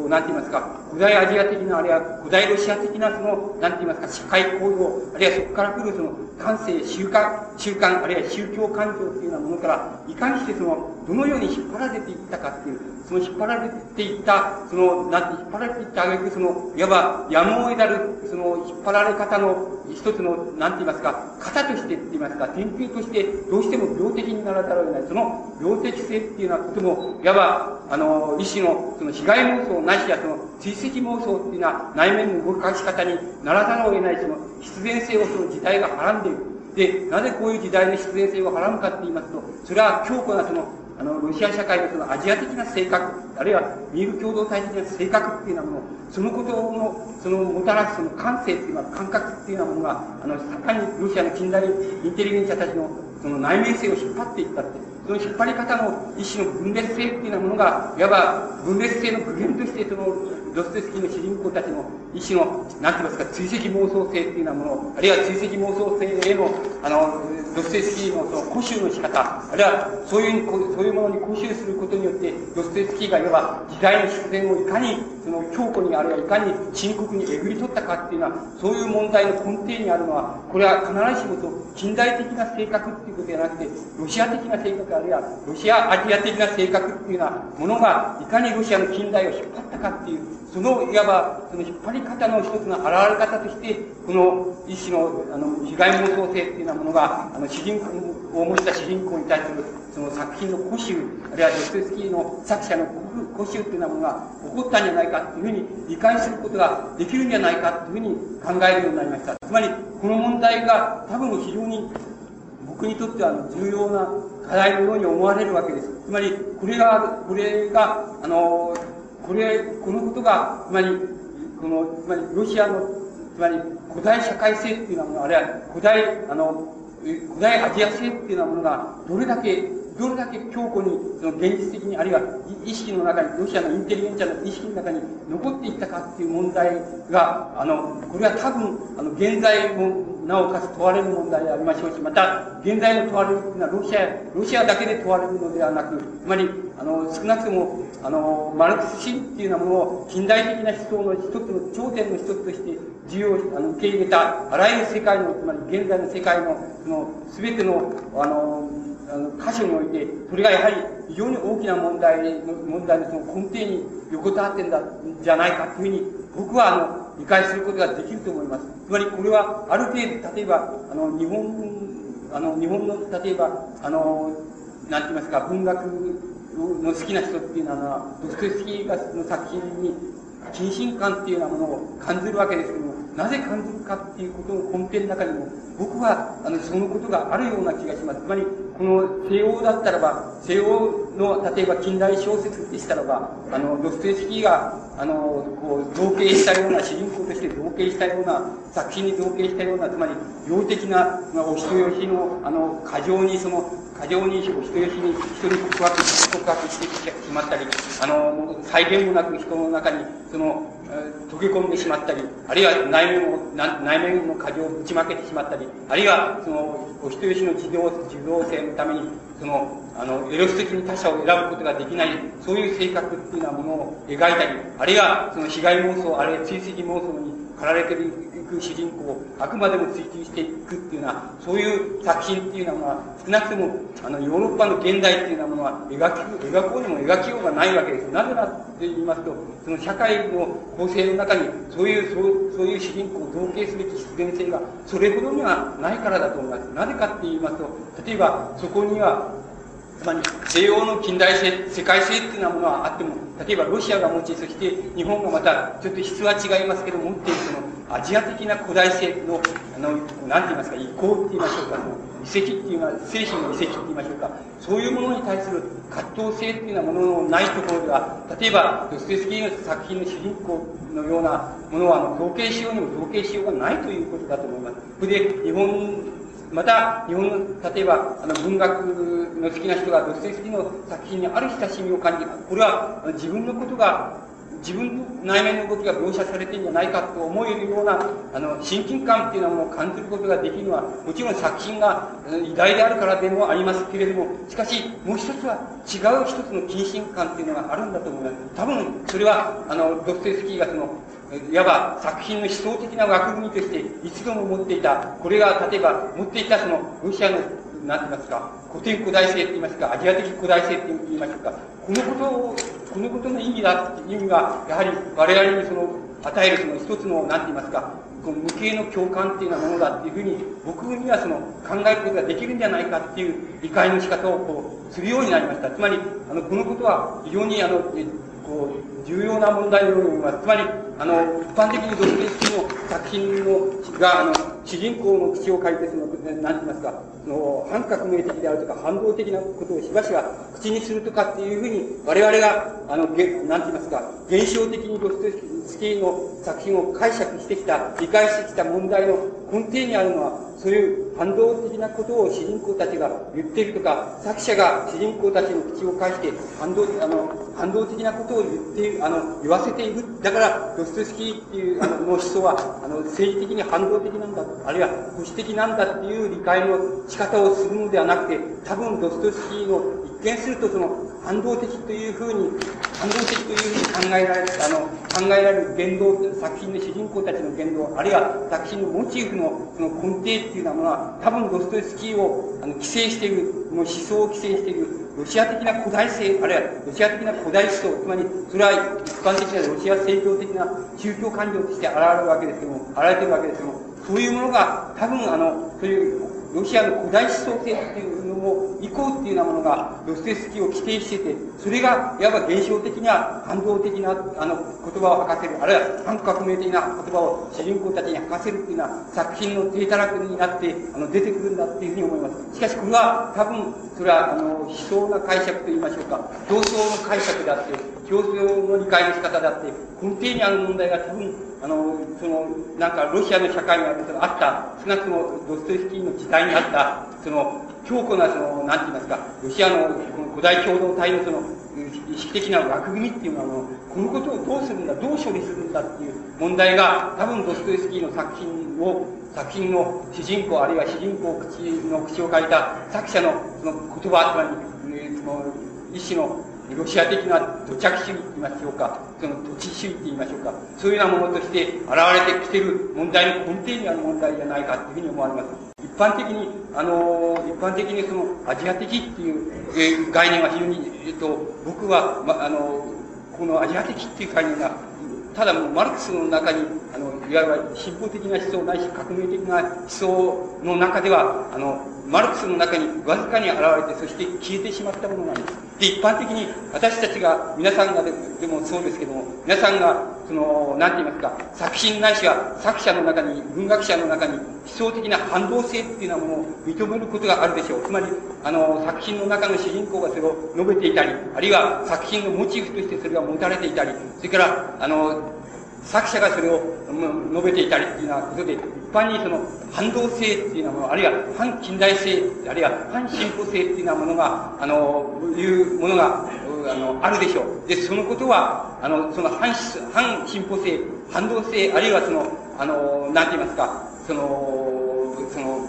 う、なんて言いますか、古代アジア的な、あるいは古代ロシア的な、その、なんて言いますか、社会構造、あるいはそこから来るその、感性、習慣、習慣、あるいは宗教感情というようなものから、いかにしてその、どのように引っ張られていったかっていう、その引っ張られていった、その、なんて、引っ張られていったあげく、その、いわば、やむを得なる、その、引っ張られ方の一つの、なんて言いますか、型としてって言いますか、典型として、どうしても病的にならざるを得ない。その、病的性っていうようなことも、いわば、あの、医師の、その、被害妄想なしや、その、追跡妄想っていうのは、内面の動かし方にならざるを得ない、その、必然性をその時代がはらんでいる。で、なぜこういう時代の必然性をはらむかって言いますと、それは強固なその、あの、ロシア社会のそのアジア的な性格、あるいはミール共同体的な性格っていうようなもの、そのことの、そのもたらすその感性っていうのは、感覚っていうようなものが、あの、盛んにロシアの近代インテリゲンチャたちのその内面性を引っ張っていったって。その引っ張り方の一種の分裂性っていうようなものが、いわば分裂性の具現として、その、ドステスキーの主人公たちの一種の、なんて言いますか、追跡妄想性っていうようなもの、あるいは追跡妄想性への、あの、ドステスキーのその固執の仕方、あるいはそういうそういうものに固執することによって、ドステスキーがいわば時代の必然をいかにその強固にあるいはいかに深刻にえぐり取ったかっていうのは、そういう問題の根底にあるのは、これは必ずしも近代的な性格っていうことじゃなくて、ロシア的な性格、あるいはロシアアジア的な性格っていうようなものが、いかにロシアの近代を引っ張ったかっていう、その、いわば、その引っ張り方の一つの現れ方として、この一種の、あの、被害妄想性っていうようなものが、あの、主人公を持った主人公に対する、その作品の固執、あるいはドストエスキーの作者の固執っていうようなものが起こったんじゃないかっていうふうに理解することができるんじゃないかっていうふうに考えるようになりました。つまり、この問題が多分非常に僕にとっては重要な課題のように思われるわけです。つまり、これが、これが、あの、これ、このことが、つまり、この、つまり、ロシアの、つまり、古代社会性っていうようなもの、あるいは古代、あの、古代アジア性っていうようなものが、どれだけどれだけ強固に、その現実的に、あるいは意識の中に、ロシアのインテリゲンチャーの意識の中に残っていったかっていう問題が、あの、これは多分、あの、現在もなおかつ問われる問題でありましょうし、また、現在も問われるというのは、ロシア、ロシアだけで問われるのではなく、つまり、あの、少なくとも、あの、マルクス主義っていうようなものを、近代的な思想の一つの頂点の一つとして、重要、あの、受け入れた、あらゆる世界の、つまり現在の世界の、その、すべての、あの、あの箇所において、それがやはり非常に大きな問題の、問題のその根底に横たわってんだ、じゃないかというふうに、僕はあの、理解することができると思います。つまりこれは、ある程度、例えば、あの、日本、あの、日本の、例えば、あの、なんて言いますか、文学の好きな人っていうのは、ドストエフスキーの作品に、近親感っていうようなものを感じるわけですけども、なぜ感じるかっていうことの根底の中にも、僕は、あの、そのことがあるような気がします。つまり、この西欧だったらば、西欧の、例えば近代小説でしたらば、あの、ドストエスキーが、あの、こう、造形したような、主人公として造形したような、作品に造形したような、つまり、病的な、まあ、お人よしの、あの、過剰にその、過剰にお人よしに人に告白告白してしまったり、あの、再現もなく人の中に、その、溶け込んでしまったり、あるいは内面を、内面の過剰をぶちまけてしまったり、あるいは、その、お人よしの自動、自動性のために、その、あの、エロス的に他者を選ぶことができない、そういう性格っていうようなものを描いたり、あるいは、その被害妄想、あるいは追跡妄想に駆られてるく主人公をあくまでも追求していくっていうような、そういう作品っていうようなものは、少なくとも、あの、ヨーロッパの現代っていうようなものは、描き、描こうにも描きようがないわけです。なぜかって言いますと、その社会の構成の中に、そういう、そうそういう主人公を造形すべき必然性が、それほどにはないからだと思います。なぜかって言いますと、例えば、そこには、つまり西洋の近代性、世界性っていうようなものはあっても、例えばロシアが持ち、そして日本がまたちょっと質は違いますけど、持っているそのアジア的な古代性の、あの、なんて言いますか、移行って言いましょうか、その遺跡っていうのは、精神の遺跡って言いましょうか、そういうものに対する葛藤性っていうようなもののないところでは、例えば、ドストエフスキーの作品の主人公のようなものは、あの、造形しようにも造形しようがないということだと思います。それで、日本また、日本の、例えば、あの、文学の好きな人がドストエフスキーの作品にある親しみを感じる。これは、自分のことが、自分の内面の動きが描写されてるんじゃないかと思えるような、あの、親近感っていうものを感じることができるのは、もちろん作品が偉大であるからでもありますけれども、しかし、もう一つは違う一つの近親感っていうのがあるんだと思います。多分、それは、あの、ドストエフスキーがその、いわば作品の思想的な枠組みとして一度も持っていた、これが例えば持っていたそのロシアの、なんて言いますか、古典古代性って言いますか、アジア的古代性って言いましょうか、このことを、このことの意味だ、意味が、やはり我々にその、与えるその一つの、なんて言いますか、この無形の共感っていうようなものだっていうふうに、僕にはその考えることができるんじゃないかっていう理解の仕方をこう、するようになりました。つまり、あの、このことは非常にあの、こう、重要な問題のように思います。つまり、あの、一般的にドストエフスキーの作品の、が、あの、主人公の口を書いて、その、なんて言いますか、の、反革命的であるとか、反動的なことをしばしば口にするとかっていうふうに、我々が、あの、げなんて言いますか、現象的にドストエフスキーの作品を解釈してきた、理解してきた問題の根底にあるのは、そういう反動的なことを主人公たちが言っているとか、作者が主人公たちの口を介して反動、あの、反動的なことを言って、あの、言わせている。だから、ドストスキーっていう、あの、の思想は、あの、政治的に反動的なんだ、あるいは保守的なんだっていう理解の仕方をするのではなくて、多分ドストスキーの一見するとその反動的というふうに反動的というふうに考えられる、あの、考えられる言動、作品の主人公たちの言動、あるいは作品のモチーフのその根底っていうようなものは、多分ドストエスキーをあの規制している、の思想を規制している、ロシア的な古代性、あるいはロシア的な古代思想、つまり、それは一般的なロシア正教的な宗教感情として現れるわけですけども、現れてるわけですけども、そういうものが、多分あの、そういうロシアの古代思想性っていうのも、以降っていうようなものが、ドステスキーを規定してて、それが、いわば現象的な、感動的な、あの、言葉を吐かせる、あるいは反革命的な言葉を主人公たちに吐かせるっていうような作品の低たらくになって、あの、出てくるんだっていうふうに思います。しかし、これは、多分、それは、あの、思想な解釈と言いましょうか、競争の解釈であって、競争の理解の仕方であって、根底にある問題が多分、あの、その、なんか、ロシアの社会にあった、少なくともドストエフスキーの時代にあった、その、強固な、その、なんて言いますか、ロシアの、この古代共同体のその、意識的な枠組みっていうのは、このことをどうするんだ、どう処理するんだっていう問題が、多分ドストエフスキーの作品を、作品の主人公、あるいは主人公口の口を書いた作者のその言葉、つまり、その、一種のロシア的な土着主義と言いましょうか、その土地主義と言いましょうか、そういうようなものとして現れてきてる問題の根底にある問題じゃないかというふうに思われます。一般的に、あの、一般的にそのアジア的っていう、概念は非常に、えっと、僕は、ま、あの、このアジア的っていう概念が、ただもうマルクスの中に、あの、いわゆる進歩的な思想ないし革命的な思想の中では、あの、マルクスの中にわずかに現れて、そして消えてしまったものなんです。で、一般的に私たちが、皆さんがででもそうですけども、皆さんが、その、なんて言いますか、作品ないしは作者の中に、文学者の中に、思想的な反動性っていうようなものを認めることがあるでしょう。つまり、あの、作品の中の主人公がそれを述べていたり、あるいは作品のモチーフとしてそれが持たれていたり、それから、あの、作者がそれを述べていたりっていうようなことで、一般にその反動性っていうようなもの、あるいは反近代性、あるいは反進歩性っていうようなものが、あの、いうものが、あの、あるでしょう。で、そのことは、あの、その反、反進歩性、反動性、あるいはその、あの、なんて言いますか、その、その、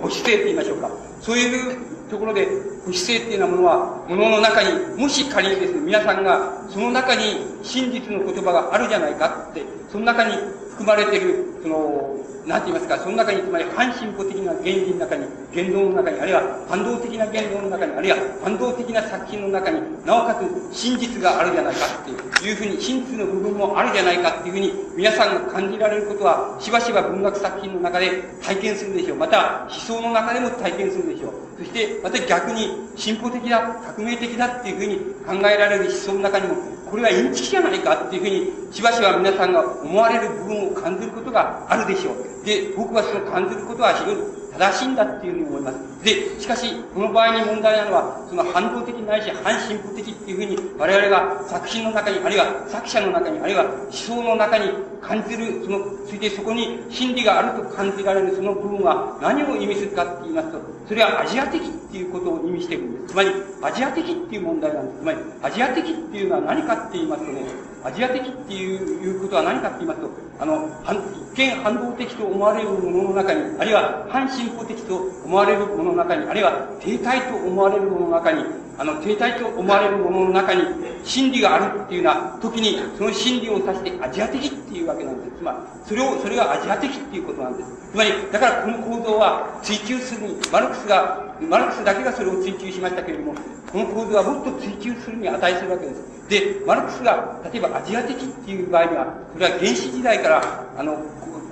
保守性って言いましょうか。そういうところで、不死性っていうようなものは、物の中に、もし仮にですね、皆さんが、その中に真実の言葉があるじゃないかって、その中に含まれてる、その、なんて言いますか、その中に、つまり反進歩的な原理の中に、言動の中に、あるいは反動的な言動の中に、あるいは反動的な作品の中に、なおかつ真実があるじゃないかっていうふうに、真実の部分もあるじゃないかっていうふうに、皆さんが感じられることは、しばしば文学作品の中で体験するでしょう。また、思想の中でも体験するでしょう。そして、また逆に進歩的だ、革命的だっていうふうに考えられる思想の中にも、これはインチキじゃないかっていうふうに、しばしば皆さんが思われる部分を感じることがあるでしょう。で、僕はその感じることは非常に正しいんだっていうふうに思います。で、しかし、この場合に問題なのは、その反動的ないし反進歩的っていうふうに、我々が作品の中に、あるいは作者の中に、あるいは思想の中に感じる、その、ついてそこに真理があると感じられるその部分は何を意味するかって言いますと、それはアジア的っていうことを意味しているんです。つまり、アジア的っていう問題なんです。つまり、アジア的っていうのは何かって言いますとね、アジア的っていうことは何かって言いますと、あの、一見反動的と思われるものの中に、あるいは反進歩的と思われるものの中に、あるいは停滞と思われるものの中に、あの、停滞と思われるものの中に、真理があるっていうような時に、その真理を指してアジア的っていうわけなんです。つまり、それを、それがアジア的っていうことなんです。つまり、だからこの構造は追求するに、マルクスが、マルクスだけがそれを追求しましたけれども、この構造はもっと追求するに値するわけです。で、マルクスが、例えばアジア的っていう場合には、それは原始時代から、あの、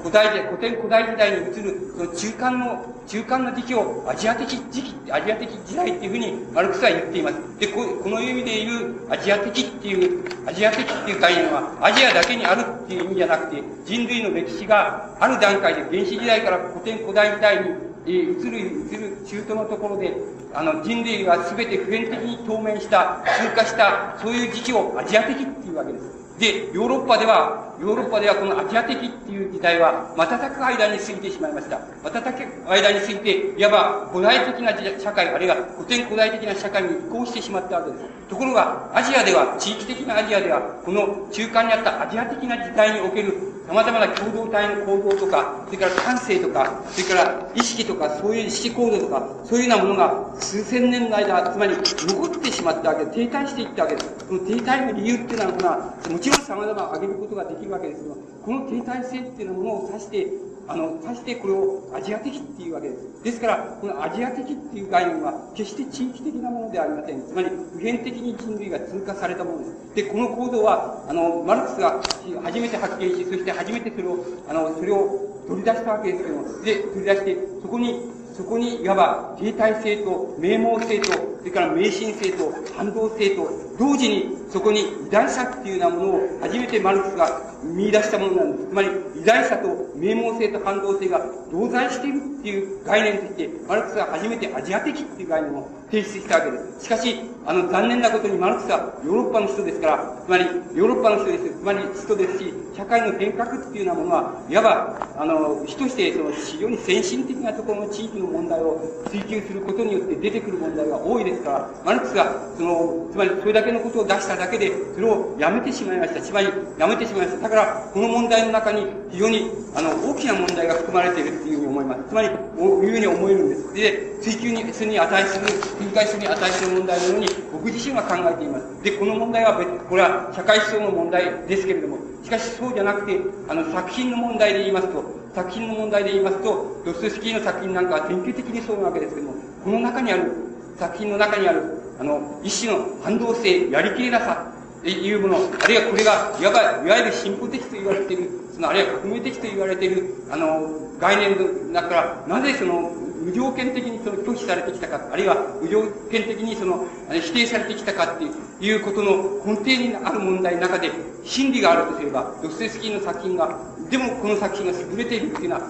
古代で、古典古代時代に移る、その中間の、中間の時期をアジア的時期、アジア的時代っていうふうにマルクスは言っています。で、ここの意味で言うアジア的っていう、アジア的っていう概念は、アジアだけにあるっていう意味じゃなくて、人類の歴史がある段階で原始時代から古典古代時代にえ移る、移る中途のところで、あの、人類は全て普遍的に透明した、通過した、そういう時期をアジア的っていうわけです。で、ヨーロッパでは、ヨーロッパではこのアジア的っていう時代は、瞬く間に過ぎてしまいました。瞬く間に過ぎて、いわば古代的な社会、あるいは古典古代的な社会に移行してしまったわけです。ところが、アジアでは、地域的なアジアでは、この中間にあったアジア的な時代における、様々な共同体の行動とか、それから感性とか、それから意識とか、そういう意識行動とか、そういうようなものが数千年の間、つまり残ってしまったわけで、停滞していったわけです。その停滞の理由っていうのは、もちろん様々挙げることができるわけですけど、この停滞性っていうものを指して、あの、さしてこれをアジア的っていうわけです。ですから、このアジア的っていう概念は、決して地域的なものではありません。つまり、普遍的に人類が通過されたものです。で、この構造は、あの、マルクスが初めて発見し、そして初めてそれを、あの、それを取り出したわけですけども、で、取り出して、そこにそこにいわば停滞性と名門性と、それから迷信性と反動性と、同時にそこに偉大者っていうようなものを初めてマルクスが見出したものなんです。つまり、偉大さと名門性と反動性が同在しているっていう概念として、マルクスが初めてアジア的っていう概念を提出したわけです。しかし、あの、残念なことにマルクスはヨーロッパの人ですから、つまり、ヨーロッパの人です。つまり、人ですし、社会の変革っていうようなものは、いわば、あの、主として、その、非常に先進的なところの地域の問題を追求することによって出てくる問題が多いですから、マルクスが、その、つまり、それだけのことを出しただけで、それをやめてしまいました。つまり、やめてしまいました。だから、この問題の中に、非常に、あの、大きな問題が含まれているっていうふうに思います。つまり、こういうふうに思えるんです。で、追求に、するに値する、展開するに値する問題のように、僕自身は考えています。で、この問題は別、これは社会思想の問題ですけれども、しかしそうじゃなくて、あの、作品の問題で言いますと、作品の問題で言いますと、ドストスキーの作品なんかは典型的にそうなわけですけども、この中にある、作品の中にある、あの、一種の反動性、やりきれなさ、いうもの、あるいはこれが、いわば、いわゆる進歩的と言われている、その、あるいは革命的と言われている、あの、概念の中から、なぜその、無条件的にその拒否されてきたか、あるいは無条件的にその否定されてきたかっていうことの根底にある問題の中で真理があるとすれば、ドステスキーの作品が、でもこの作品が優れているっていうのは、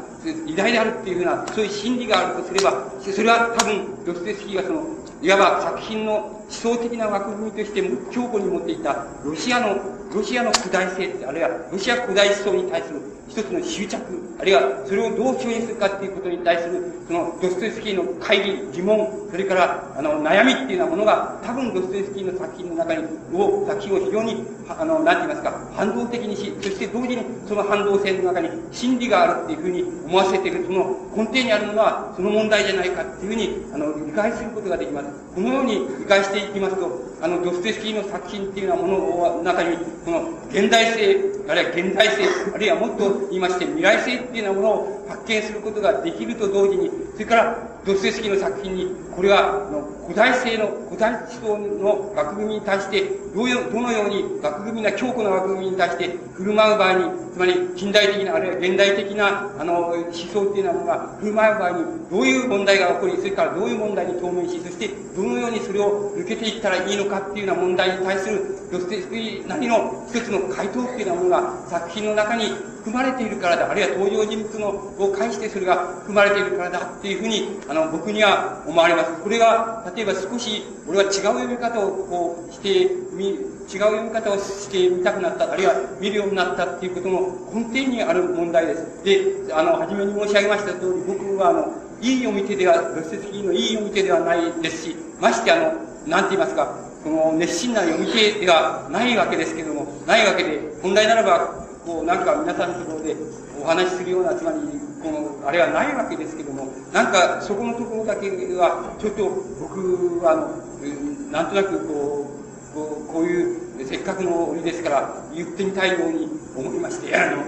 偉大であるっていうふうな、そういう真理があるとすれば、それは多分ドステスキーがその、いわば作品の思想的な枠組みとして強固に持っていたロシアの、ロシアの古代性、あるいはロシア古代思想に対する一つの執着、あるいはそれをどう処理するかっていうことに対する、そのドストエフスキーの会議、疑問、それからあの悩みっていうようなものが、多分ドストエフスキーの作品の中に、を、作品を非常に、あの、なんて言いますか、反動的にし、そして同時にその反動性の中に真理があるっていうふうに思わせている、その根底にあるのは、その問題じゃないかっていうふうに、あの、理解することができます。このように理解していきますと、あの、ドステスキーの作品っていうようなものの中に、この現代性、あるいは現代性、あるいはもっと言いまして未来性っていうようなものを発見することができると同時に、それからドステスキーの作品に、これは、の古代性の、古代思想の枠組みに対して、どうどのように枠組みな、強固な枠組みに対して振る舞う場合に、つまり近代的な、あるいは現代的な、あの、思想っていうようなものが振る舞う場合に、どういう問題が起こり、それからどういう問題に当面し、そしてどのようにそれを抜けていったらいいのかっていうような問題に対する、ドステスキーなりの一つの回答っていうようなものが作品の中に含まれているからだ、あるいは登場人物のを介してそれが含まれているからだっていうふうに、あの、僕には思われます。これが、例えば少し、俺は違う読み方をこうしてみ、違う読み方をしてみたくなった、あるいは見るようになったっていうことの根底にある問題です。で、あの、初めに申し上げました通り、僕はあの、いい読み手では、ロステスキーのいい読み手ではないですし、ましてあの、なんて言いますか、この熱心な読み手ではないわけですけども、ないわけで、本来ならば、こう、なんか皆さんのところでお話しするような、つまり、この、あれはないわけですけども、なんか、そこのところだけは、ちょっと僕は、あの、なんとなく、こう、こうこういう、せっかくの折ですから、言ってみたいように思いまして、あの、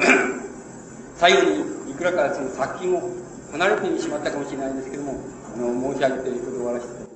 <coughs> 最後に、いくらかその作品を離れてしまったかもしれないんですけども、あの、申し上げていることを終わらせて